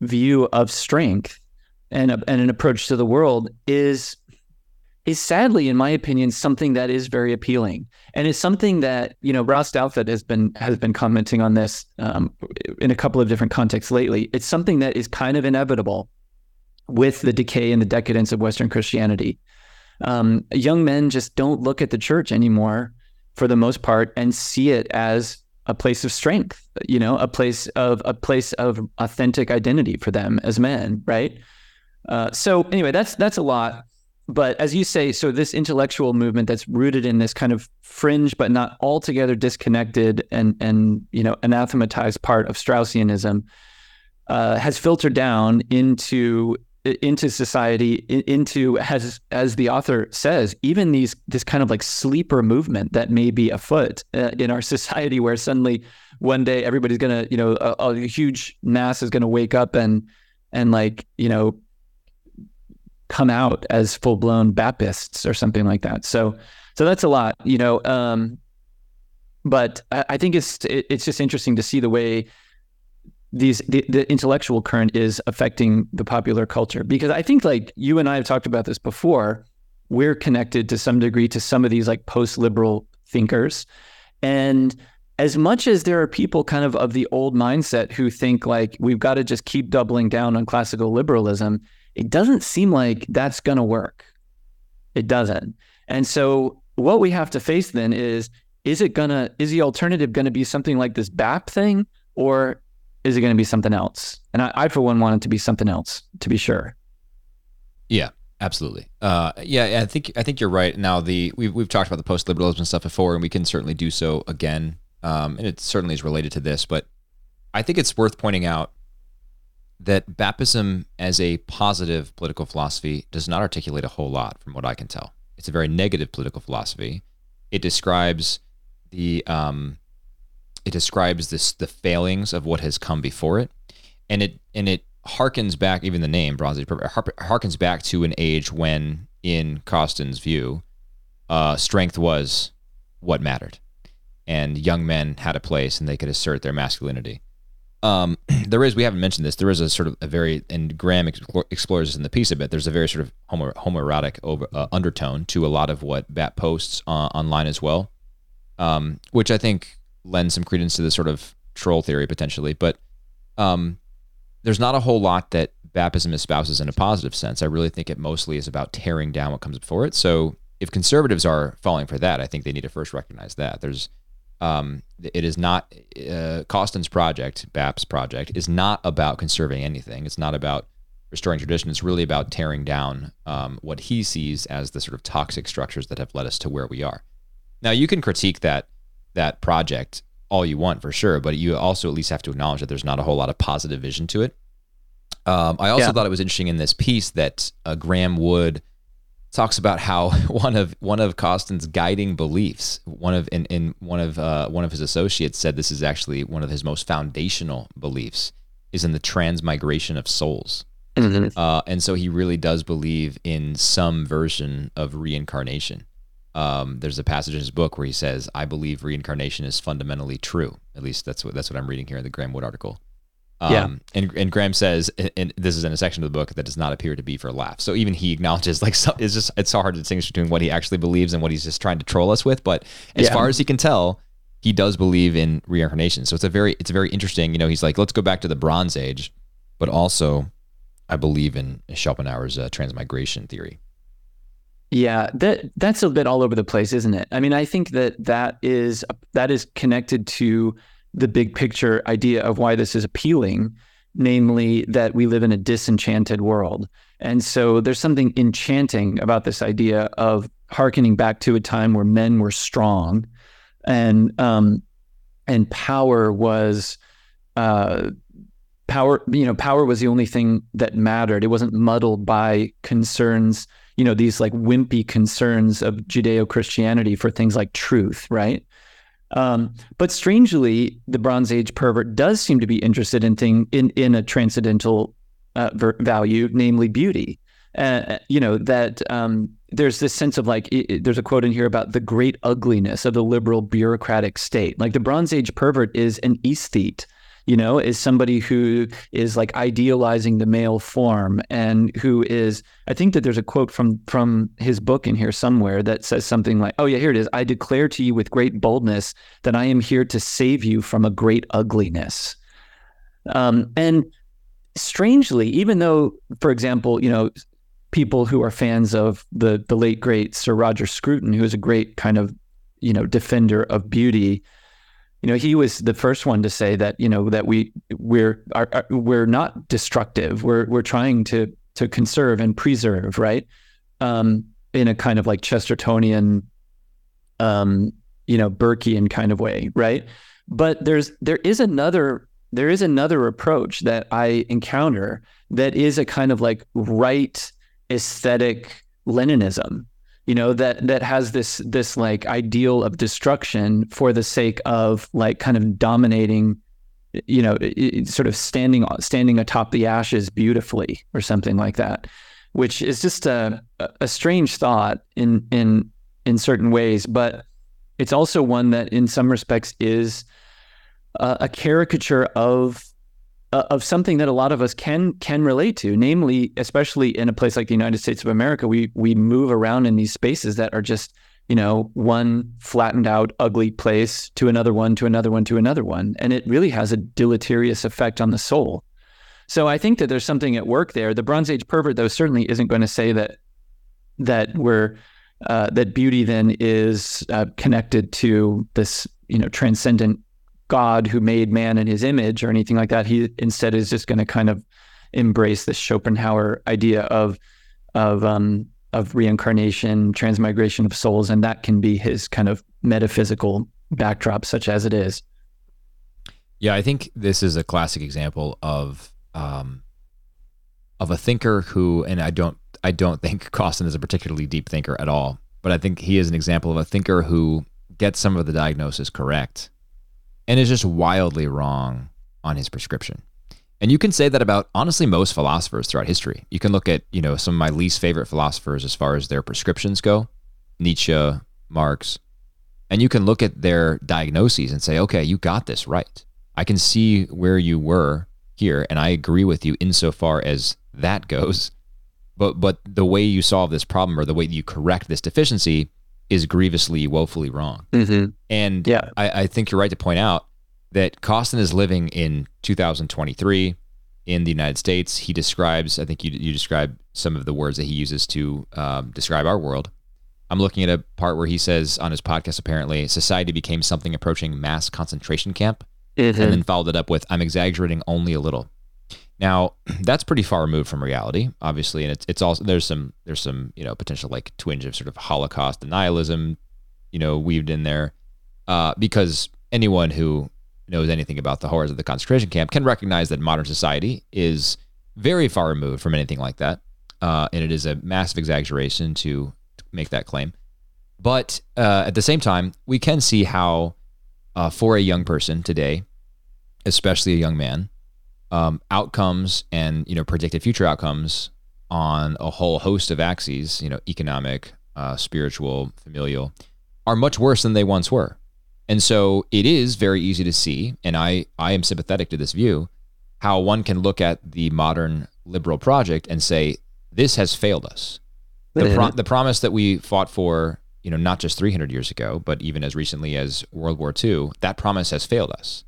view of strength and, and an approach to the world is is sadly, in my opinion, something that is very appealing, and it's something that you know Ross Douthat has been has been commenting on this um, in a couple of different contexts lately. It's something that is kind of inevitable with the decay and the decadence of Western Christianity. Um, young men just don't look at the church anymore, for the most part, and see it as a place of strength. You know, a place of a place of authentic identity for them as men, right? Uh, so anyway, that's that's a lot but as you say, so this intellectual movement that's rooted in this kind of fringe but not altogether disconnected and and you know anathematized part of Straussianism uh, has filtered down into into society into as as the author says even these this kind of like sleeper movement that may be afoot uh, in our <laughs> society where suddenly one day everybody's gonna you know a, a huge mass is gonna wake up and and like you know come out as full blown Baptists or something like that. So, so that's a lot, you know. Um, but I, I think it's it, it's just interesting to see the way these the, the intellectual current is affecting the popular culture because I think like you and I have talked about this before. We're connected to some degree to some of these like post liberal thinkers, and as much as there are people kind of of the old mindset who think like we've got to just keep doubling down on classical liberalism it doesn't seem like that's going to work. It doesn't. And so what we have to face then is is it going to is the alternative going to be something like this BAP thing or is it going to be something else? And I, I, for one want it to be something else to be sure. Yeah, absolutely. Uh, yeah, I think I think you're right. Now the we've we've talked about the post liberalism stuff before, and we can certainly do so again. Um, and it certainly is related to this, but I think it's worth pointing out that BAPism as a positive political philosophy does not articulate a whole lot from what I can tell. It's a very negative political philosophy. It describes the um, it describes this the failings of what has come before it, and it and it harkens back even the name Bronze Age harkens back to an age when, in Costin's view, uh, strength was what mattered, and young men had a place and they could assert their masculinity. Um, <clears throat> there is we haven't mentioned this. There is a sort of a very and Graeme explores this in the piece a bit. There's a very sort of homo, homoerotic over, uh, undertone to a lot of what BAP posts uh, online as well, um, which I think lends some credence to the sort of troll theory potentially. But um, there's not a whole lot that BAPism espouses in a positive sense. I really think it mostly is about tearing down what comes before it. So if conservatives are falling for that, I think they need to first recognize that there's um, it is not uh, Costin's project, BAP's project, is not about conserving anything. It's not about restoring tradition. It's really about tearing down um, what he sees as the sort of toxic structures that have led us to where we are. Now, you can critique that that project all you want for sure, but you also at least have to acknowledge that there's not a whole lot of positive vision to it. Um, I also yeah. thought it was interesting in this piece that uh, Graeme Wood talks about how <laughs> one of one of Costin's guiding beliefs, one of in, in one of uh, one of his associates said this is actually one of his most foundational beliefs is in the transmigration of souls. Mm-hmm. Uh, and so he really does believe in some version of reincarnation. Um, there's a passage in his book where he says, "I believe reincarnation is fundamentally true." At least that's what that's what I'm reading here in the Graeme Wood article. Um, yeah. And, and Graeme says, and this is in a section of the book that does not appear to be for laughs. So even he acknowledges, like, so, it's just it's so hard to distinguish between what he actually believes and what he's just trying to troll us with. But as yeah. far as he can tell, he does believe in reincarnation. So it's a very it's a very interesting. You know, he's like, let's go back to the Bronze Age, but also, I believe in Schopenhauer's uh, transmigration theory. Yeah, that that's a bit all over the place, isn't it? I mean, I think that that is that is connected to the big picture idea of why this is appealing, namely that we live in a disenchanted world. And so there's something enchanting about this idea of harkening back to a time where men were strong and um, and power was uh, power you know power was the only thing that mattered it wasn't muddled by concerns you know these like wimpy concerns of judeo-christianity for things like truth right um, but strangely, the Bronze Age pervert does seem to be interested in thing in in a transcendental uh, value, namely beauty. uh, you know that um, there's this sense of like it, there's a quote in here about the great ugliness of the liberal bureaucratic state. Like the Bronze Age pervert is an aesthete, you know, is somebody who is like idealizing the male form and who is. I think that there's a quote from from his book in here somewhere that says something like, "Oh yeah, here it is. I declare to you with great boldness that I am here to save you from a great ugliness." Um, and strangely, even though, for example, you know, people who are fans of the the late great Sir Roger Scruton, who is a great kind of you know defender of beauty. You know, he was the first one to say that you know that we we're are, are, we're not destructive. We're we're trying to to conserve and preserve, right? Um, in a kind of like Chestertonian, um, you know, Burkean kind of way, right? But there's there is another there is another approach that I encounter that is a kind of like right aesthetic Leninism, you know, that that has this this like ideal of destruction for the sake of like kind of dominating, you know, sort of standing standing atop the ashes beautifully or something like that, which is just a a strange thought in in in certain ways, but it's also one that in some respects is a caricature of uh, of something that a lot of us can can relate to. Namely especially in a place like the United States of America we we move around in these spaces that are just you know one flattened out ugly place to another one to another one to another one. And it really has a deleterious effect on the soul. So i think that there's something at work there. The bronze age pervert though certainly isn't going to say that that we're uh, that beauty then is uh, connected to this you know transcendent God who made man in his image or anything like that. He instead is just going to kind of embrace this Schopenhauer idea of of um, of reincarnation, transmigration of souls, and that can be his kind of metaphysical backdrop, such as it is. Yeah, I think this is a classic example of um, of a thinker who, and I don't I don't think <laughs> Costin is a particularly deep thinker at all, but I think he is an example of a thinker who gets some of the diagnosis correct and is just wildly wrong on his prescription. And you can say that about honestly most philosophers throughout history. You can look at, you know, some of my least favorite philosophers as far as their prescriptions go, Nietzsche, Marx, and you can look at their diagnoses and say, "Okay, you got this right. I can see where you were here and I agree with you insofar as that goes." But but the way you solve this problem or the way you correct this deficiency is grievously, woefully wrong. Mm-hmm. And yeah. I, I think you're right to point out that Costin is living in 2023 in the United States. He describes, I think you, you describe some of the words that he uses to um, describe our world. I'm looking at a part where he says on his podcast, apparently, society became something approaching mass concentration camp, mm-hmm. and then followed it up with, I'm exaggerating only a little. Now, that's pretty far removed from reality, obviously, and it's it's also there's some there's some you know potential like twinge of sort of Holocaust denialism, you know, weaved in there, uh, because anyone who knows anything about the horrors of the concentration camp can recognize that modern society is very far removed from anything like that, uh, and it is a massive exaggeration to make that claim. But uh, at the same time, we can see how, uh, for a young person today, especially a young man, um, outcomes and you know predicted future outcomes on a whole host of axes, you know, economic, uh, spiritual, familial, are much worse than they once were. And so it is very easy to see, and I, I am sympathetic to this view, how one can look at the modern liberal project and say, this has failed us. The, pro- the promise that we fought for, you know, not just 300 years ago, but even as recently as World War II, that promise has failed us.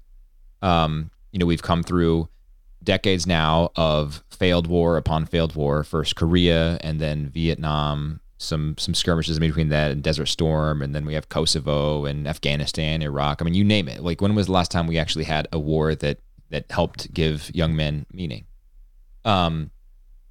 Um, you know, we've come through decades now of failed war upon failed war. First Korea, and then Vietnam. Some some skirmishes in between that and Desert Storm, and then we have Kosovo and Afghanistan, Iraq. I mean, you name it. Like, when was the last time we actually had a war that that helped give young men meaning? Um,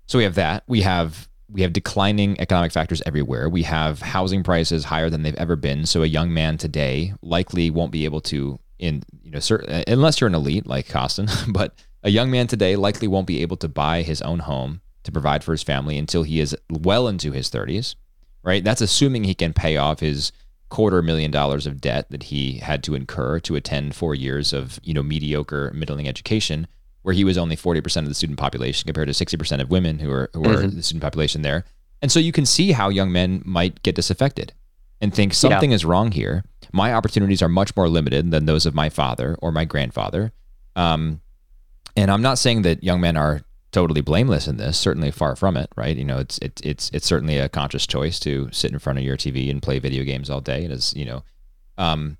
so we have that. We have we have declining economic factors everywhere. We have housing prices higher than they've ever been. So a young man today likely won't be able to, in you know, certain, unless you're an elite like Costin, <laughs> but a young man today likely won't be able to buy his own home to provide for his family until he is well into his 30s, right? That's assuming he can pay off his quarter million dollars of debt that he had to incur to attend four years of, you know, mediocre middling education where he was only 40% of the student population compared to 60% of women who are who are Mhm. the student population there. And so you can see how young men might get disaffected and think something is wrong here. My opportunities are much more limited than those of my father or my grandfather. Um, and I'm not saying that young men are totally blameless in this. Certainly far from it, right? You know, it's it's it's it's certainly a conscious choice to sit in front of your TV and play video games all day. It is, you know, um,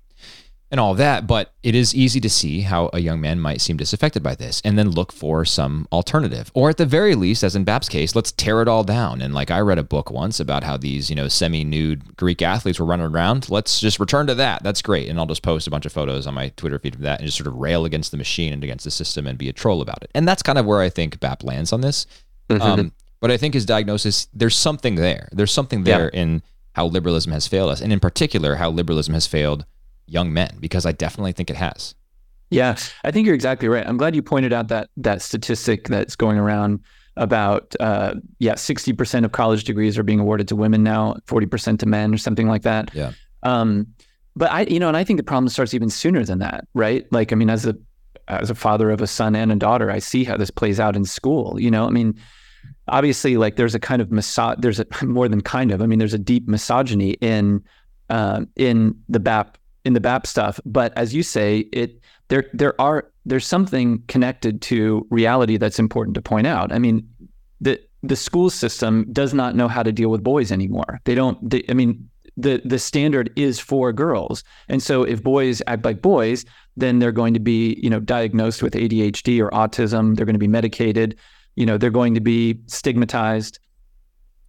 and all that. But it is easy to see how a young man might seem disaffected by this, and then look for some alternative, or at the very least, as in Bap's case, let's tear it all down. And like I read a book once about how these, you know, semi-nude Greek athletes were running around. Let's just return to that. That's great, and I'll just post a bunch of photos on my Twitter feed of that, and just sort of rail against the machine and against the system, and be a troll about it. And that's kind of where I think Bap lands on this. Mm-hmm. Um, but I think his diagnosis, there's something there. There's something there in how liberalism has failed us, and in particular, how liberalism has failed young men, because I definitely think it has. Yeah, I think you're exactly right. I'm glad you pointed out that that statistic that's going around about uh, yeah, 60% of college degrees are being awarded to women now, 40% to men, or something like that. Yeah. Um, but I, you know, and I think the problem starts even sooner than that, right? Like, I mean, as a as a father of a son and a daughter, I see how this plays out in school. You know, I mean, obviously, like there's a kind of miso- there's a <laughs> more than kind of. I mean, there's a deep misogyny in uh, in the BAP in the BAP stuff. But as you say, it there there are there's something connected to reality that's important to point out. I mean, the the school system does not know how to deal with boys anymore. They don't. They, I mean, the the standard is for girls, and so if boys act like boys, then they're going to be you know diagnosed with ADHD or autism. They're going to be medicated. You know, they're going to be stigmatized.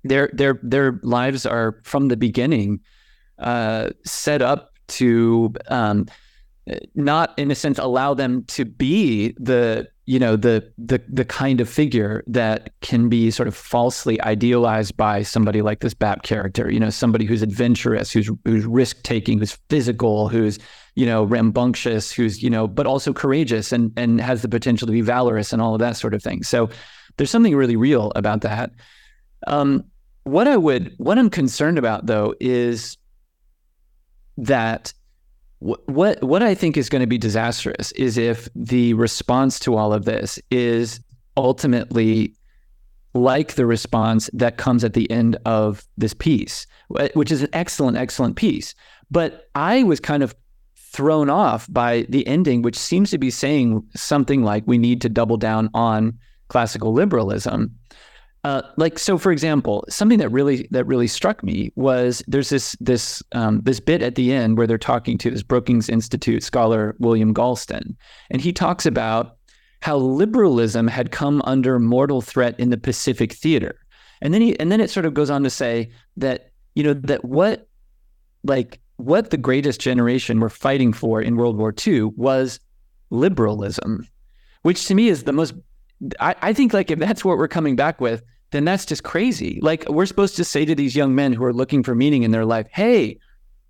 Their their their lives are from the beginning uh, set up to um, not in a sense allow them to be the you know the the the kind of figure that can be sort of falsely idealized by somebody like this BAP character you know somebody who's adventurous who's who's risk taking who's physical who's you know rambunctious who's you know but also courageous and and has the potential to be valorous and all of that sort of thing. So there's something really real about that. Um what i would what i'm concerned about though is that what what I think is going to be disastrous is if the response to all of this is ultimately like the response that comes at the end of this piece, which is an excellent, excellent piece. But I was kind of thrown off by the ending, which seems to be saying something like we need to double down on classical liberalism. Uh, like so, for example, something that really that really struck me was there's this this um, this bit at the end where they're talking to this Brookings Institute scholar William Galston, and he talks about how liberalism had come under mortal threat in the Pacific Theater, and then he and then it sort of goes on to say that you know that what like what the greatest generation were fighting for in World War II was liberalism, which to me is the most I, I think like if that's what we're coming back with, then that's just crazy. Like we're supposed to say to these young men who are looking for meaning in their life, hey,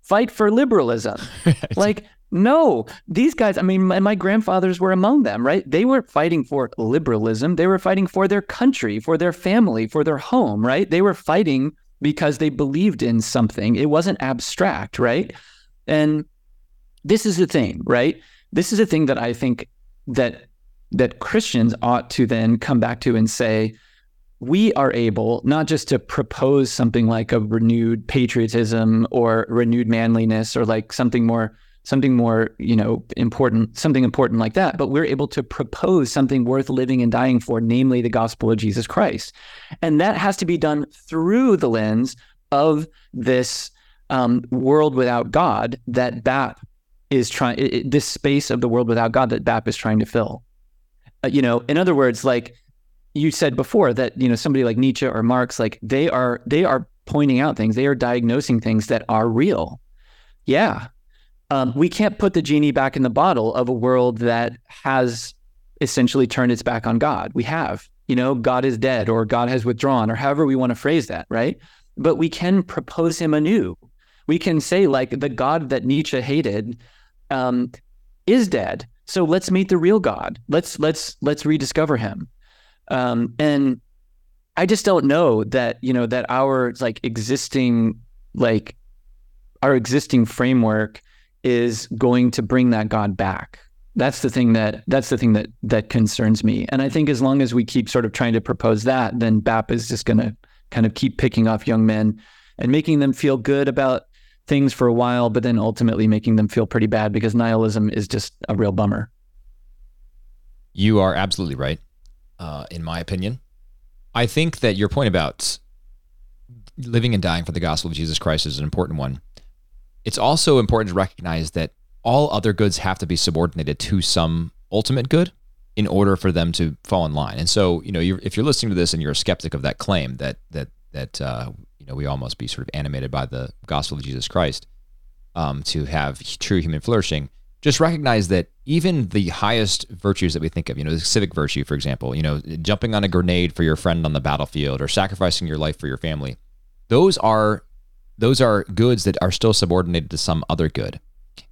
fight for liberalism. <laughs> like, no, these guys, I mean, my, my grandfathers were among them, right? They weren't fighting for liberalism. They were fighting for their country, for their family, for their home, right? They were fighting because they believed in something. It wasn't abstract, right? And this is the thing, right? This is a thing that I think that that Christians ought to then come back to and say, we are able not just to propose something like a renewed patriotism or renewed manliness or like something more something more you know important something important like that but we're able to propose something worth living and dying for namely the gospel of jesus christ. And that has to be done through the lens of this um, world without god that bap is trying this space of the world without god that bap is trying to fill. Uh, you know in other words like you said before that you know somebody like Nietzsche or Marx like they are they are pointing out things they are diagnosing things that are real. Yeah. Um, we can't put the genie back in the bottle of a world that has essentially turned its back on God. We have you know God is dead or God has withdrawn or however we want to phrase that right? But we can propose him anew. We can say like the God that Nietzsche hated um, is dead. So let's meet the real God. Let's let's let's rediscover him um, and I just don't know that you know that our like existing like our existing framework is going to bring that God back. That's the thing that that's the thing that that concerns me. And I think as long as we keep sort of trying to propose that, then BAP is just going to kind of keep picking off young men and making them feel good about things for a while, but then ultimately making them feel pretty bad because nihilism is just a real bummer. You are absolutely right, uh, in my opinion. I think that your point about living and dying for the gospel of Jesus Christ is an important one. It's also important to recognize that all other goods have to be subordinated to some ultimate good in order for them to fall in line. And so, you know, you're, if you're listening to this and you're a skeptic of that claim that that that uh, you know we all must be sort of animated by the gospel of Jesus Christ um, to have true human flourishing, just recognize that even the highest virtues that we think of, you know, the civic virtue, for example, you know, jumping on a grenade for your friend on the battlefield or sacrificing your life for your family, those are those are goods that are still subordinated to some other good.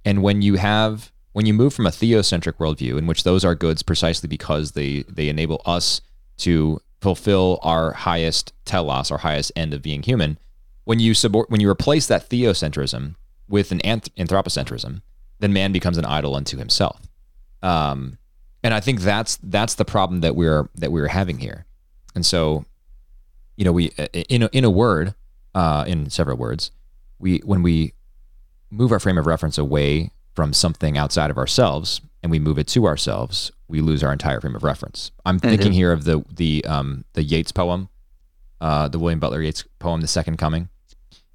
And when you have when you move from a theocentric worldview in which those are goods precisely because they they enable us to fulfill our highest telos, our highest end of being human, when you subor- when you replace that theocentrism with an anth- anthropocentrism, then man becomes an idol unto himself. Um, and I think that's that's the problem that we're that we're having here. And so, you know, we in a, in a word, uh, in several words, we when we move our frame of reference away from something outside of ourselves and we move it to ourselves, we lose our entire frame of reference. I'm mm-hmm. thinking here of the the um, the Yeats poem, uh, the William Butler Yeats poem, "The Second Coming,"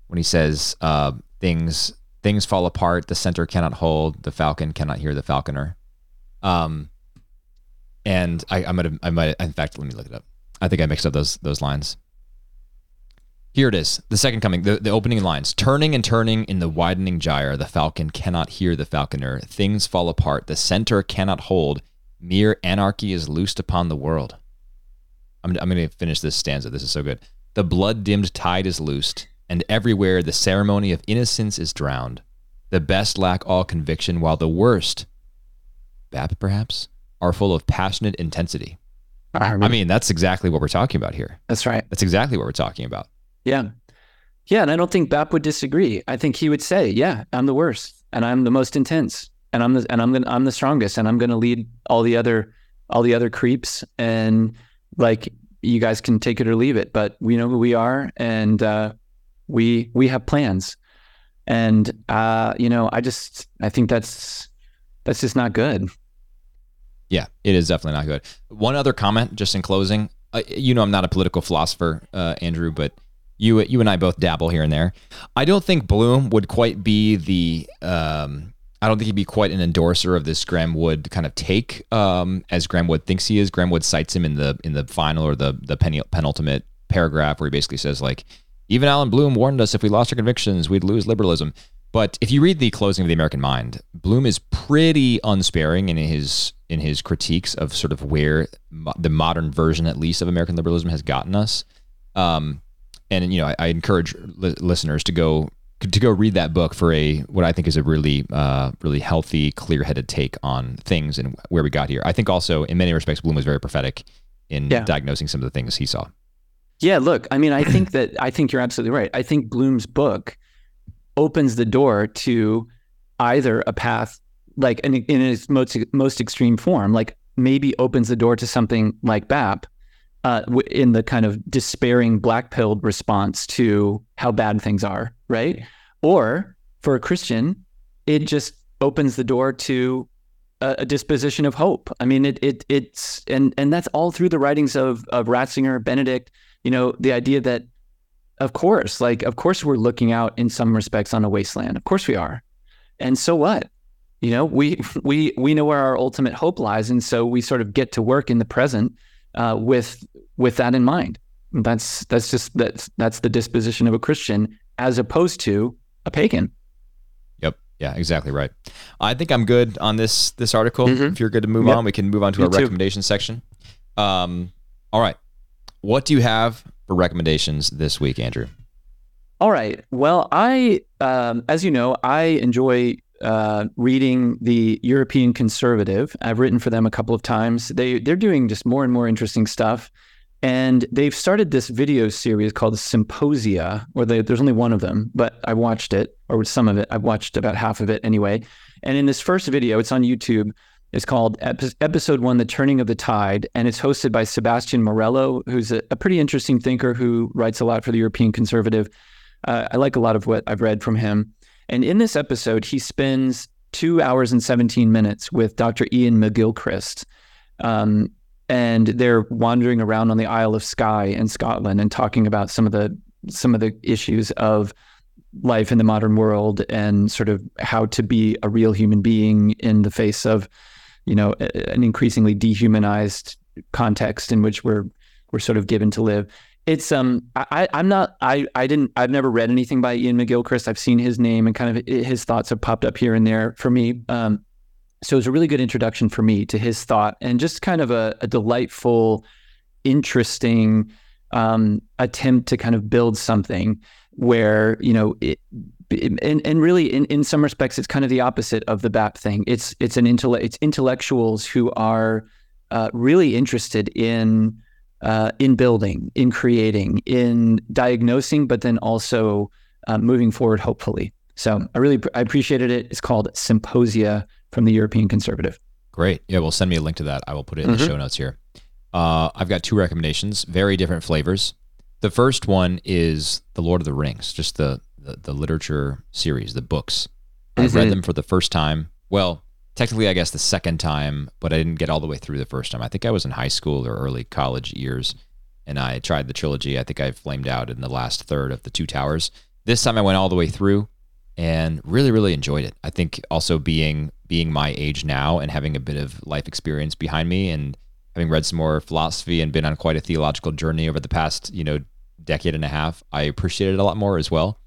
when he says uh, things things fall apart, the center cannot hold, the falcon cannot hear the falconer. Um, and I, I might have, I might, in fact, let me look it up. I think I mixed up those those lines. Here it is, the second coming, the, the opening lines. Turning and turning in the widening gyre, the falcon cannot hear the falconer. Things fall apart, the center cannot hold. Mere anarchy is loosed upon the world. I'm, I'm going to finish this stanza. This is so good. The blood dimmed tide is loosed, and everywhere the ceremony of innocence is drowned. The best lack all conviction, while the worst, BAP perhaps, are full of passionate intensity. I mean, that's exactly what we're talking about here. That's right. That's exactly what we're talking about. Yeah. Yeah. And I don't think BAP would disagree. I think he would say, yeah, I'm the worst and I'm the most intense and I'm the, and I'm gonna, I'm the strongest and I'm going to lead all the other, all the other creeps. And like, you guys can take it or leave it, but we know who we are. And, uh, we, we have plans. And, uh, you know, I just, I think that's, that's just not good. Yeah, it is definitely not good. One other comment, just in closing. Uh, you know, I'm not a political philosopher, uh, Andrew, but you you and I both dabble here and there. I don't think Bloom would quite be the. Um, I don't think he'd be quite an endorser of this Graeme Wood kind of take, um, as Graeme Wood thinks he is. Graeme Wood cites him in the in the final or the the penultimate paragraph where he basically says like, even Allan Bloom warned us if we lost our convictions, we'd lose liberalism. But if you read the closing of the American Mind, Bloom is pretty unsparing in his in his critiques of sort of where mo- the modern version, at least, of American liberalism has gotten us. Um, and you know, I, I encourage li- listeners to go to go read that book for a what I think is a really uh, really healthy, clear headed take on things and where we got here. I think also in many respects, Bloom was very prophetic in yeah. diagnosing some of the things he saw. Yeah, look, I mean, I think <clears throat> that I think you're absolutely right. I think Bloom's book opens the door to either a path like in, in its most most extreme form, like maybe opens the door to something like BAP uh, in the kind of despairing black pilled response to how bad things are, right? Or for a Christian, it just opens the door to a, a, disposition of hope. I mean, it it it's and and that's all through the writings of of Ratzinger, Benedict. You know, the idea that of course, like, of course, we're looking out in some respects on a wasteland. Of course, we are. And so what? You know, we <laughs> we we know where our ultimate hope lies, and so we sort of get to work in the present uh, with with that in mind. That's that's just that's that's the disposition of a Christian as opposed to a pagan. Yep. Yeah. Exactly right. I think I'm good on this this article. Mm-hmm. If you're good to move yep. on, we can move on to Me our too. recommendation section. Um. All right. What do you have for recommendations this week, Andrew? All right. Well, I, um, as you know, I enjoy uh, reading the European Conservative. I've written for them a couple of times. They they're doing just more and more interesting stuff, and they've started this video series called Symposia. Or they, there's only one of them, but I watched it or some of it. I've watched about half of it anyway. And in this first video, it's on YouTube. It's called Episode One The Turning of the Tide, and it's hosted by Sebastian Morello, who's a, a pretty interesting thinker who writes a lot for the European Conservative. Uh, I like a lot of what I've read from him. And in this episode, he spends two hours and 17 minutes with Dr. Iain McGilchrist. Um, and they're wandering around on the Isle of Skye in Scotland and talking about some of the some of the issues of life in the modern world and sort of how to be a real human being in the face of you know an increasingly dehumanized context in which we're we're sort of given to live it's um I I'm not I I didn't I've never read anything by Iain McGilchrist. I've seen his name and kind of his thoughts have popped up here and there for me. Um, so it was a really good introduction for me to his thought and just kind of a, a delightful, interesting um, attempt to kind of build something where you know it, and, and really in, in some respects it's kind of the opposite of the BAP thing. It's it's an intellect it's intellectuals who are uh, really interested in uh, in building, in creating, in diagnosing, but then also uh, moving forward, hopefully. So I really I appreciated it. It's called Symposia from the European Conservative. Great. Yeah, well, send me a link to that. I will put it in mm-hmm. the show notes here. Uh, I've got two recommendations, very different flavors. The first one is The Lord of the Rings, just the the, the literature series, the books. Mm-hmm. I read them for the first time. Well, technically, I guess the second time, but I didn't get all the way through the first time. I think I was in high school or early college years, and I tried the trilogy. I think I flamed out in the last third of the Two Towers. This time I went all the way through and really, really enjoyed it. I think also being being my age now and having a bit of life experience behind me and having read some more philosophy and been on quite a theological journey over the past, you know, decade and a half, I appreciate it a lot more as well.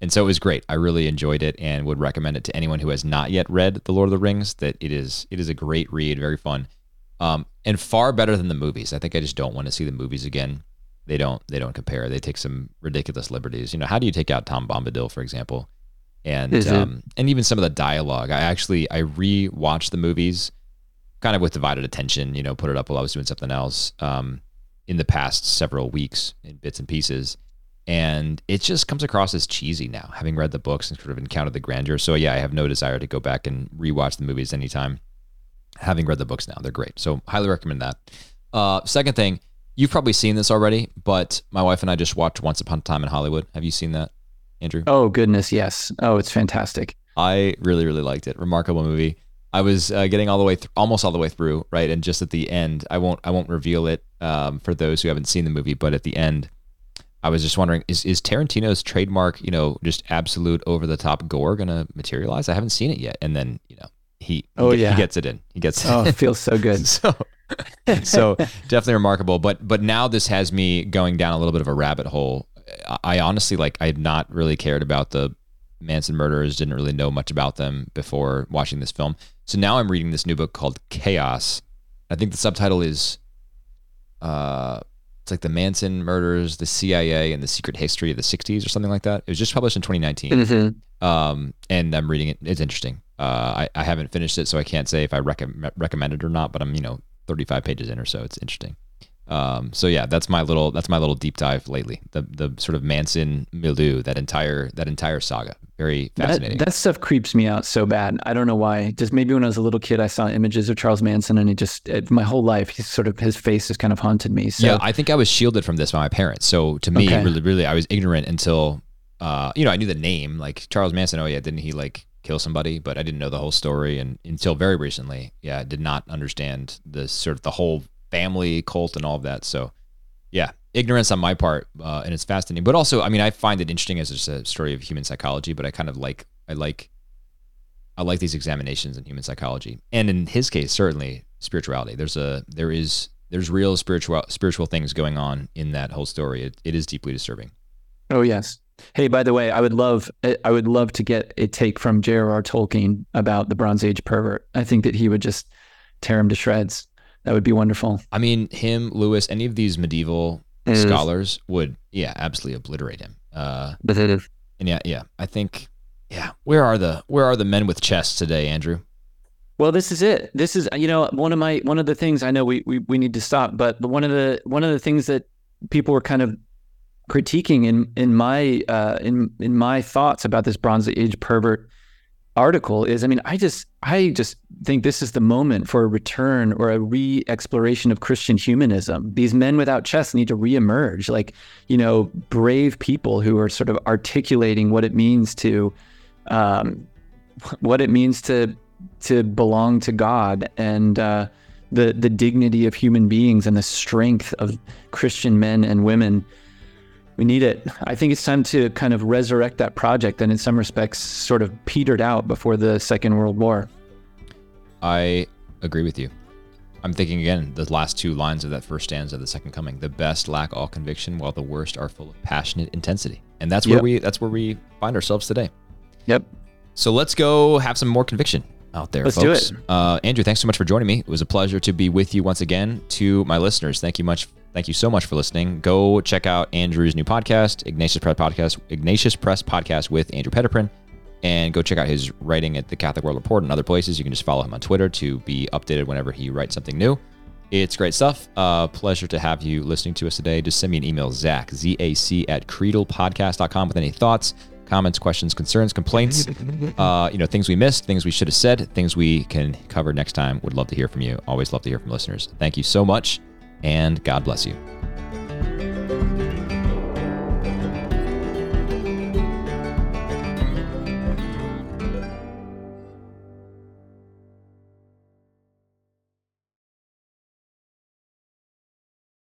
And so it was great. I really enjoyed it and would recommend it to anyone who has not yet read The Lord of the Rings. That it is it is a great read, very fun, um, and far better than the movies. I think I just don't want to see the movies again. They don't they don't compare. They take some ridiculous liberties. You know, how do you take out Tom Bombadil, for example? And um, and even some of the dialogue. I actually I re-watched the movies, kind of with divided attention. You know, put it up while I was doing something else. Um, in the past several weeks in bits and pieces and it just comes across as cheesy now, having read the books and sort of encountered the grandeur. So yeah, I have no desire to go back and rewatch the movies anytime. Having read the books now, they're great. So highly recommend that. Uh, second thing, you've probably seen this already, but my wife and I just watched Once Upon a Time in Hollywood. Have you seen that, Andrew? Oh goodness, yes. Oh, it's fantastic. I really, really liked it. Remarkable movie. I was uh, getting all the way, th- almost all the way through, right, and just at the end, I won't, I won't reveal it um, for those who haven't seen the movie, but at the end I was just wondering, is is Tarantino's trademark, you know, just absolute over the top gore gonna materialize? I haven't seen it yet. And then, you know, he oh he, yeah he gets it in. He gets oh, it <laughs> feels so good. so <laughs> so definitely remarkable. But but now this has me going down a little bit of a rabbit hole. I, I honestly like I had not really cared about the Manson murderers, didn't really know much about them before watching this film. So now I'm reading this new book called Chaos. I think the subtitle is uh it's like the Manson murders, the CIA, and the secret history of the 60s or something like that. It was just published in 2019. Mm-hmm. Um, and I'm reading it. It's interesting. Uh, I, I haven't finished it, so I can't say if I rec- recommend it or not, but I'm, you know, 35 pages in or so. It's interesting. Um, so yeah, that's my little that's my little deep dive lately. The the sort of Manson milieu, that entire that entire saga. Very fascinating. That, that, stuff creeps me out so bad. I don't know why. Just maybe when I was a little kid, I saw images of Charles Manson, and it just it, my whole life, he's sort of his face has kind of haunted me. So. Yeah, I think I was shielded from this by my parents. So to me, okay. really, really, I was ignorant until uh, you know I knew the name, like Charles Manson. Oh yeah, didn't he like kill somebody? But I didn't know the whole story, and until very recently, yeah, I did not understand the sort of the whole family cult and all of that. So, yeah, ignorance on my part, uh, and it's fascinating. But also, I mean, I find it interesting as just a story of human psychology. But I kind of like, I like, I like these examinations in human psychology, and in his case, certainly spirituality. There's a, there is, there's real spiritual, spiritual things going on in that whole story. It, it is deeply disturbing. Oh yes. Hey, by the way, I would love, I would love to get a take from J.R.R. Tolkien about the Bronze Age pervert. I think that he would just tear him to shreds. That would be wonderful. I mean, him, Lewis, any of these medieval scholars would, yeah, absolutely obliterate him. Uh, but it is. And yeah, yeah, I think, yeah. Where are the where are the men with chests today, Andrew? Well, this is it. This is you know one of my one of the things I know we we, we need to stop, but one of the one of the things that people were kind of critiquing in in my uh, in in my thoughts about this Bronze Age pervert article is, I mean, I just, I just think this is the moment for a return or a re-exploration of Christian humanism. These men without chests need to re-emerge like you know, brave people who are sort of articulating what it means to, um, <laughs> what it means to to belong to God and uh, the the dignity of human beings and the strength of Christian men and women. We need it. I think it's time to kind of resurrect that project that, in some respects, sort of petered out before the Second World War. I agree with you. I'm thinking again, the last two lines of that first stanza of the second coming. The best lack all conviction, while the worst are full of passionate intensity. And that's where Yep. we that's where we find ourselves today. Yep. So let's go have some more conviction out there, Let's do folks. it. Uh, Andrew, thanks so much for joining me. It was a pleasure to be with you once again. To my listeners, thank you much. Thank you so much for listening. Go check out Andrew's new podcast, Ignatius Press Podcast, Ignatius Press Podcast with Andrew Petiprin, and go check out his writing at the Catholic World Report and other places. You can just follow him on Twitter to be updated whenever he writes something new. It's great stuff. Uh, pleasure to have you listening to us today. Just send me an email, Zach, Z A C, at creedalpodcast.com with any thoughts, comments, questions, concerns, complaints, <laughs> uh, you know, things we missed, things we should have said, things we can cover next time. Would love to hear from you. Always love to hear from listeners. Thank you so much, and God bless you.